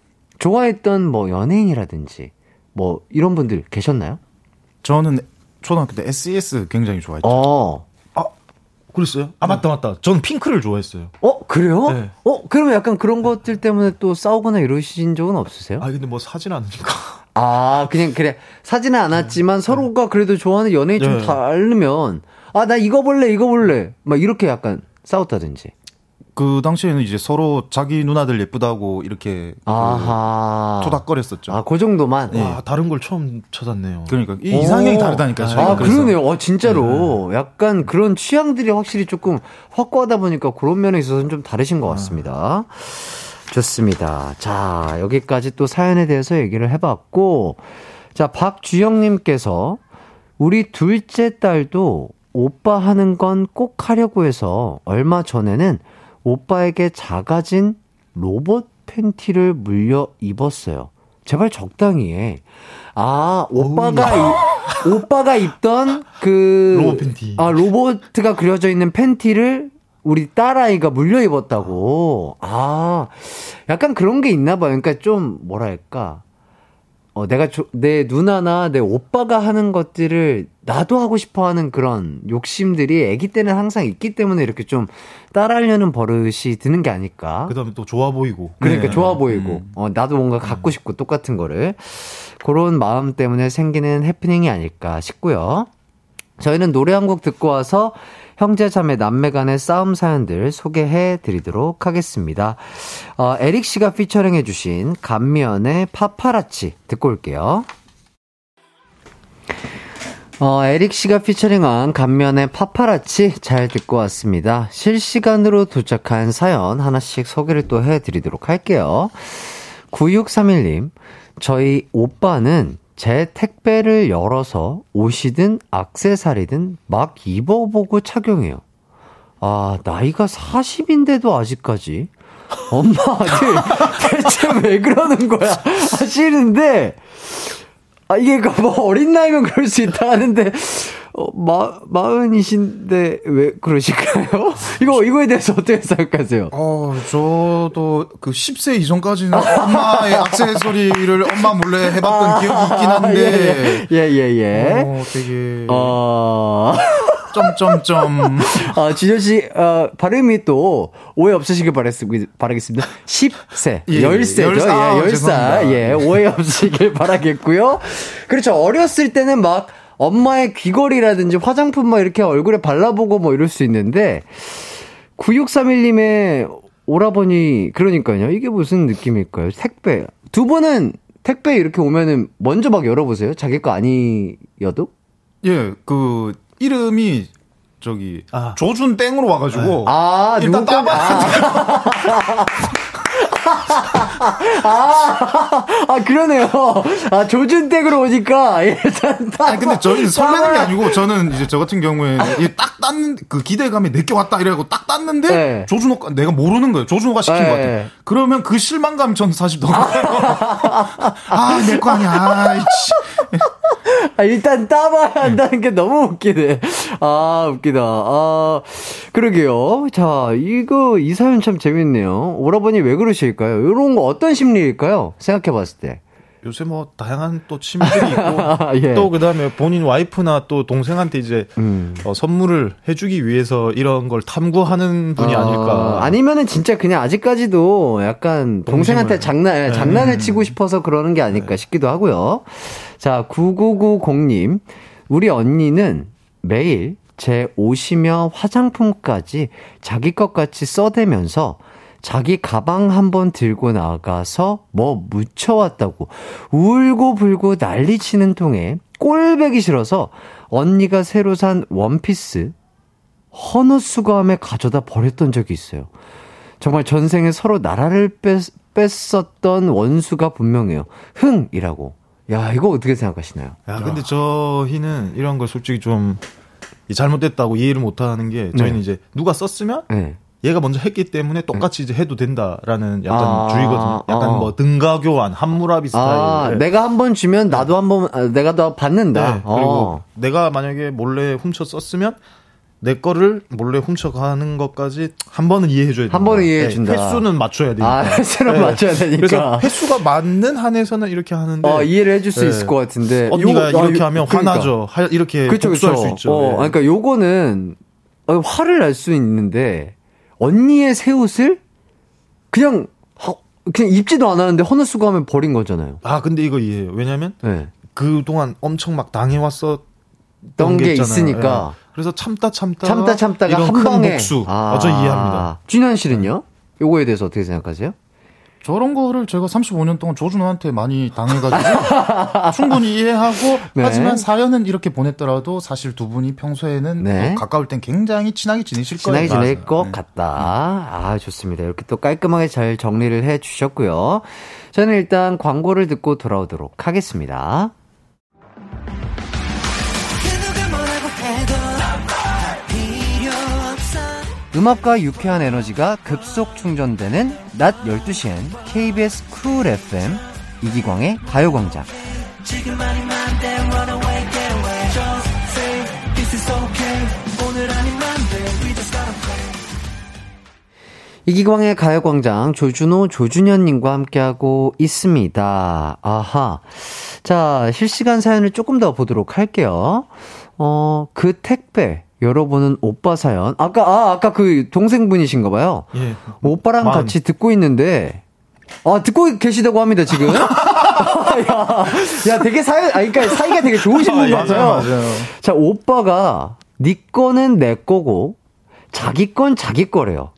좋아했던 뭐 연예인이라든지 뭐 이런 분들 계셨나요?
저는 초등학교 때 SES 굉장히 좋아했죠.
어.
그랬어요? 아 맞다 맞다. 저는 핑크를 좋아했어요.
어, 그래요?
네.
어, 그러면 약간 그런 것들 때문에 또 싸우거나 이러신 적은 없으세요?
아 근데 뭐 사진 않으니까.
아, 그냥 그래. 사진은 안 왔지만 서로가 그래도 좋아하는 연예인 좀
네.
다르면 아, 나 이거 볼래, 이거 볼래. 막 이렇게 약간 싸웠다든지.
그 당시에는 이제 서로 자기 누나들 예쁘다고 이렇게 그
아하.
토닥거렸었죠.
아, 그 정도만.
와 다른 걸 처음 찾았네요.
그러니까 이
오.
이상형이 다르다니까요. 저희가
아,
그래서.
그러네요. 어, 진짜로. 약간 그런 취향들이 확실히 조금 확고하다 보니까 그런 면에 있어서는 좀 다르신 것 같습니다. 좋습니다. 자, 여기까지 또 사연에 대해서 얘기를 해 봤고, 자, 박주영 님께서 우리 둘째 딸도 오빠 하는 건 꼭 하려고 해서 얼마 전에는 오빠에게 작아진 로봇 팬티를 물려 입었어요. 제발 적당히 해. 아, 오빠가, 이- 오빠가 입던 그.
로봇 팬티.
아, 로봇가 그려져 있는 팬티를 우리 딸아이가 물려 입었다고. 아, 약간 그런 게 있나 봐요. 그러니까 좀, 뭐랄까. 어, 내가 조- 내 누나나 내 오빠가 하는 것들을 나도 하고 싶어 하는 그런 욕심들이 아기 때는 항상 있기 때문에 이렇게 좀 따라하려는 버릇이 드는 게 아닐까.
그 다음에 또 좋아 보이고.
그러니까
네.
좋아 보이고, 어, 나도 뭔가 갖고 싶고 똑같은 거를. 그런 마음 때문에 생기는 해프닝이 아닐까 싶고요. 저희는 노래 한 곡 듣고 와서 형제 자매 남매 간의 싸움 사연들 소개해 드리도록 하겠습니다. 어, 에릭 씨가 피처링 해 주신 감미연의 파파라치 듣고 올게요. 어, 에릭 씨가 피처링한 간면의 파파라치 잘 듣고 왔습니다. 실시간으로 도착한 사연 하나씩 소개를 또 해드리도록 할게요. 9631님, 저희 오빠는 제 택배를 열어서 옷이든 악세사리든 막 입어보고 착용해요. 아, 나이가 40인데도 아직까지 엄마 아들 대체 왜 그러는 거야 하시는데 아 이게 뭐 어린 나이면 그럴 수 있다 하는데 어, 마 마흔이신데 왜 그러실까요? 이거 이거에 대해서 어떻게 생각하세요?
어, 저도 그 10세 이전까지는 엄마의 악세서리를 엄마 몰래 해봤던 기억이 있긴 한데.
예, 예, 예.
어, 되게.
어.
점점점.
아, 지현 씨, 어, 발음이 또 오해 없으시길 바라겠습니다. 10세,
예,
10세죠.
열 살. 아,
예, 10살.
죄송합니다.
예, 오해 없으시길 바라겠고요. 그렇죠. 어렸을 때는 막 엄마의 귀걸이라든지 화장품 막 이렇게 얼굴에 발라보고 뭐 이럴 수 있는데, 9631님의 오라버니, 그러니까요. 이게 무슨 느낌일까요? 택배. 두 분은 택배 이렇게 오면은 먼저 막 열어보세요. 자기 거 아니어도?
예, 그, 이름이, 저기, 조준 땡으로 와가지고.
아,
일단 따봐.
아, 아, 그러네요. 아, 조준댁으로 오니까, 일단 딱.
아니, 근데 저희는 설레는 게 아니고, 저는 이제 저 같은 경우에, 딱 땄는, 그 기대감이 내게 왔다 이래고 딱 땄는데,
네.
조준호가, 내가 모르는 거예요. 조준호가 시킨
네.
것 같아요. 그러면 그 실망감이 저는 사실 너무. 아, 내 거 아니야. 아이씨.
아, 일단 따봐야 한다는 게 너무 웃기네. 아, 웃기다. 아, 그러게요. 자, 이거, 이 사연 참 재밌네요. 오라버니 왜 그러실까 요? 이런 거 어떤 심리일까요? 생각해 봤을 때.
요새 뭐 다양한 또 취미들이 있고
예.
또 그다음에 본인 와이프나 또 동생한테 이제
음.
어, 선물을 해주기 위해서 이런 걸 탐구하는 분이
어,
아닐까.
아니면은 진짜 그냥 아직까지도 약간 동생한테 장난, 예, 장난을 치고 싶어서 그러는 게 아닐까 싶기도 하고요. 자, 9990님. 우리 언니는 매일 제 옷이며 화장품까지 자기 것 같이 써대면서 자기 가방 한번 들고 나가서 뭐 묻혀왔다고 울고 불고 난리 치는 통에 꼴배기 싫어서 언니가 새로 산 원피스 헌옷 수거함에 가져다 버렸던 적이 있어요. 정말 전생에 서로 나라를 뺐, 뺐었던 원수가 분명해요. 흥이라고. 야, 이거 어떻게 생각하시나요?
야, 근데 저희는 이런 걸 솔직히 좀 잘못됐다고 이해를 못 하는 게 저희는
네.
이제 누가 썼으면
네.
얘가 먼저 했기 때문에 똑같이 이제 해도 된다라는 약간
아,
주의거든요. 약간
어.
뭐 등가 교환, 함무라비 스타일.
아,
네.
내가 한 번 주면 나도 한 번, 아, 내가 더 받는다.
네, 그리고
어.
내가 만약에 몰래 훔쳐 썼으면 내 거를 몰래 훔쳐가는 것까지 한 번은 이해해줘야.
한 번은 이해해준다.
네, 횟수는 맞춰야 되니까.
아, 횟수는 맞춰야 되니까.
그래서 횟수가 맞는 한에서는 이렇게 하는데.
어, 이해를 해줄 수
네.
있을 것 같은데.
언니가
요거- 아,
이렇게
요-
하면
그러니까.
화나죠. 하- 이렇게
그쵸,
복수할
그쵸.
수 있죠.
어,
예.
그러니까 요거는 어, 화를 낼 수 있는데 언니의 새 옷을 그냥 하- 그냥 입지도 않았는데 헌옷 수거하면 버린 거잖아요.
아, 근데 이거 이해해요. 왜냐면
네.
그 동안 엄청 막 당해왔었던
던게
있잖아요.
있으니까.
예. 그래서 참다 참다
참다 참다가
이런 한큰
방에
복수.
아,
어, 저 이해합니다.
준현 씨는요? 요거에 대해서 어떻게 생각하세요?
저런 거를 제가 35년 동안 조준호한테 많이 당해가지고 충분히 이해하고
네.
하지만 사연은 이렇게 보냈더라도 사실 두 분이 평소에는
네.
어, 가까울 땐 굉장히 친하게 지내실
친하게
거예요.
지낼
맞아요.
것
네.
같다. 아, 좋습니다. 이렇게 또 깔끔하게 잘 정리를 해 주셨고요. 저는 일단 광고를 듣고 돌아오도록 하겠습니다. 음악과 유쾌한 에너지가 급속 충전되는 낮 12시엔 KBS 쿨 FM 이기광의 가요광장. 이기광의 가요광장 조준호, 조준현님과 함께하고 있습니다. 아하. 자, 실시간 사연을 조금 더 보도록 할게요. 어, 그 택배, 열어보는 오빠 사연. 아까, 아, 아까 그 동생분이신가 봐요.
예.
오빠랑
마흔.
같이 듣고 있는데, 아, 듣고 계시다고 합니다, 지금. 야, 야, 되게 사이, 아, 그러니까 사이가 되게 좋으신 분 같아요.
맞아요.
자, 오빠가 네 거는 내 거고 자기 건 자기 거래요.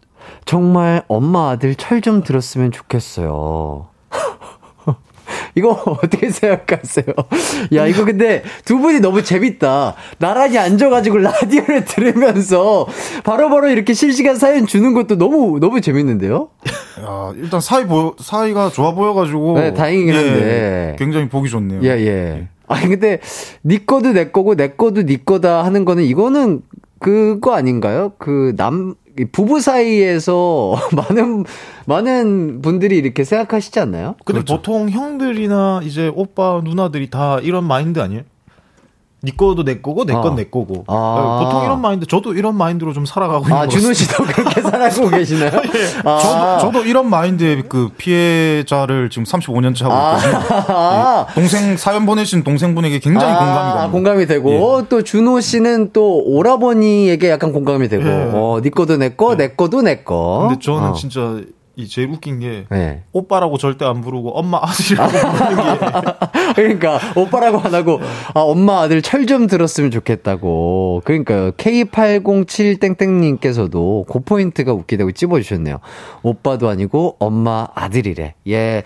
정말 엄마 아들 철 좀 들었으면 좋겠어요. 이거 어떻게 생각하세요? 야, 이거 근데 두 분이 너무 재밌다. 나란히 앉아가지고 라디오를 들으면서 바로바로 이렇게 실시간 사연 주는 것도 너무, 너무 재밌는데요?
야, 일단 사이 보여, 사이가 좋아 보여가지고.
네, 다행이긴
예,
한데.
굉장히 보기 좋네요.
예, 예. 아니, 근데, 니 거도 내 거고, 내 거도 니 거다 하는 거는, 이거는, 그거 아닌가요? 그, 남, 이 부부 사이에서 많은, 많은 분들이 이렇게 생각하시지 않나요?
근데 보통 형들이나 이제 오빠 누나들이 다 이런 마인드 아니에요? 네 거도 내 거고 내건
아.
내 거고.
아.
보통 이런 마인드 저도 이런 마인드로 좀 살아가고 있는
아,
것
준호. 씨도 그렇게 살아가고 계시나요? 아.
저도, 저도 이런 마인드의 그 피해자를 지금 35년째 하고 있거든요.
아.
예. 동생, 사연 보내신 동생분에게 굉장히
아,
공감이 갑니다.
공감이 되고 또 준호 씨는 또 오라버니에게 약간 공감이 되고
예.
어, 네 거도 내 거, 내 거도 내 거.
근데 저는
어.
진짜 이 제일 웃긴 게
네.
오빠라고 절대 안 부르고 엄마 아들이라고 부르는 게
그러니까 오빠라고 안 하고 아 엄마 아들 철 좀 들었으면 좋겠다고. 그러니까요. K807 땡땡님께서도 그 포인트가 웃기다고 찝어주셨네요. 오빠도 아니고 엄마 아들이래. 예.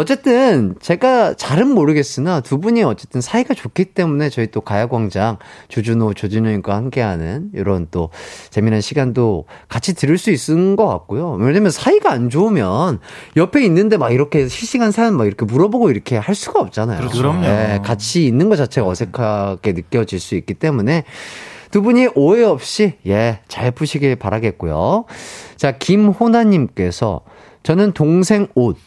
어쨌든 제가 잘은 모르겠으나 두 분이 어쨌든 사이가 좋기 때문에 저희 또 가야광장 조준호 조준호님과 함께하는 이런 또 재미난 시간도 같이 들을 수 있는 것 같고요. 왜냐면 사이가 안 좋으면 옆에 있는데 막 이렇게 실시간 사연 막 이렇게 물어보고 이렇게 할 수가 없잖아요.
그렇죠. 그럼요.
예, 같이 있는 것 자체가 어색하게 느껴질 수 있기 때문에 두 분이 오해 없이 예, 잘 푸시길 바라겠고요. 자, 김호나 님께서 저는 동생 옷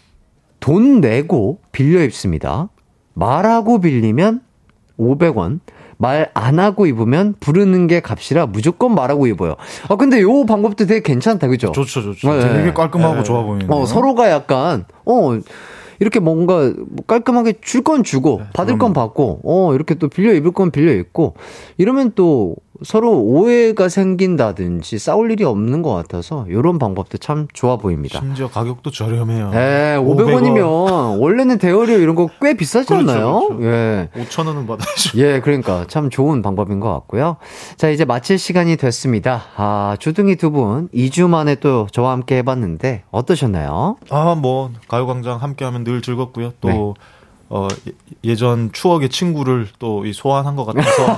돈 내고 빌려 입습니다. 말하고 빌리면 500원. 말 안 하고 입으면 부르는 게 값이라 무조건 말하고 입어요. 아, 근데 요 방법도 되게 괜찮다, 그죠?
좋죠, 좋죠.
네.
되게 깔끔하고
네.
좋아 보이네요.
어, 서로가 약간, 어, 이렇게 뭔가 깔끔하게 줄 건 주고, 받을 건 받고, 어, 이렇게 또 빌려 입을 건 빌려 입고, 이러면 또 서로 오해가 생긴다든지 싸울 일이 없는 것 같아서, 요런 방법도 참 좋아 보입니다.
심지어 가격도 저렴해요.
예, 500원이면, 원래는 대여료 이런 거 꽤 비싸지
그렇죠? 그렇죠.
예.
5천 원은 받아야죠.
예, 그러니까 참 좋은 방법인 것 같고요. 자, 이제 마칠 시간이 됐습니다. 아, 주둥이 두 분 2주 만에 또 저와 함께 해봤는데 어떠셨나요?
아, 뭐 가요광장 함께하면 늘 즐겁고요. 또
네.
어, 예- 예전 추억의 친구를 또 이 소환한 것 같아서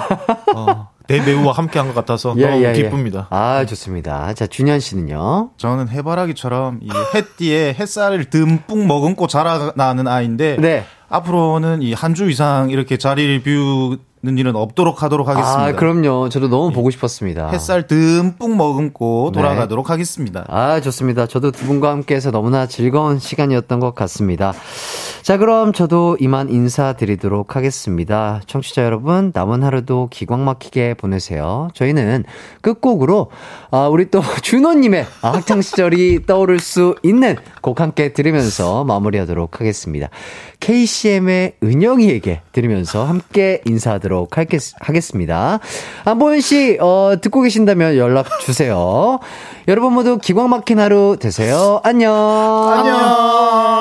어, 대배우와 함께 한 것 같아서 너무 기쁩니다.
아, 좋습니다. 자, 준현 씨는요?
저는 해바라기처럼 이 햇띠에 햇살을 듬뿍 머금고 자라나는 아이인데
네.
앞으로는 이 한 주 이상 이렇게 자리를 비우는 일은 없도록 하도록 하겠습니다.
아, 그럼요. 저도 너무 보고 싶었습니다.
햇살 듬뿍 머금고
네.
돌아가도록 하겠습니다.
아, 좋습니다. 저도 두 분과 함께해서 너무나 즐거운 시간이었던 것 같습니다. 자, 그럼 저도 이만 인사드리도록 하겠습니다. 청취자 여러분, 남은 하루도 기광 막히게 보내세요. 저희는 끝곡으로, 아, 우리 또 준호님의 학창시절이 떠오를 수 있는 곡 함께 들으면서 마무리하도록 하겠습니다. KCM의 은영이에게 들으면서 함께 인사하도록 하겠, 하겠습니다. 안보현 씨, 어, 듣고 계신다면 연락 주세요. 여러분 모두 기광 막힌 하루 되세요. 안녕.
안녕.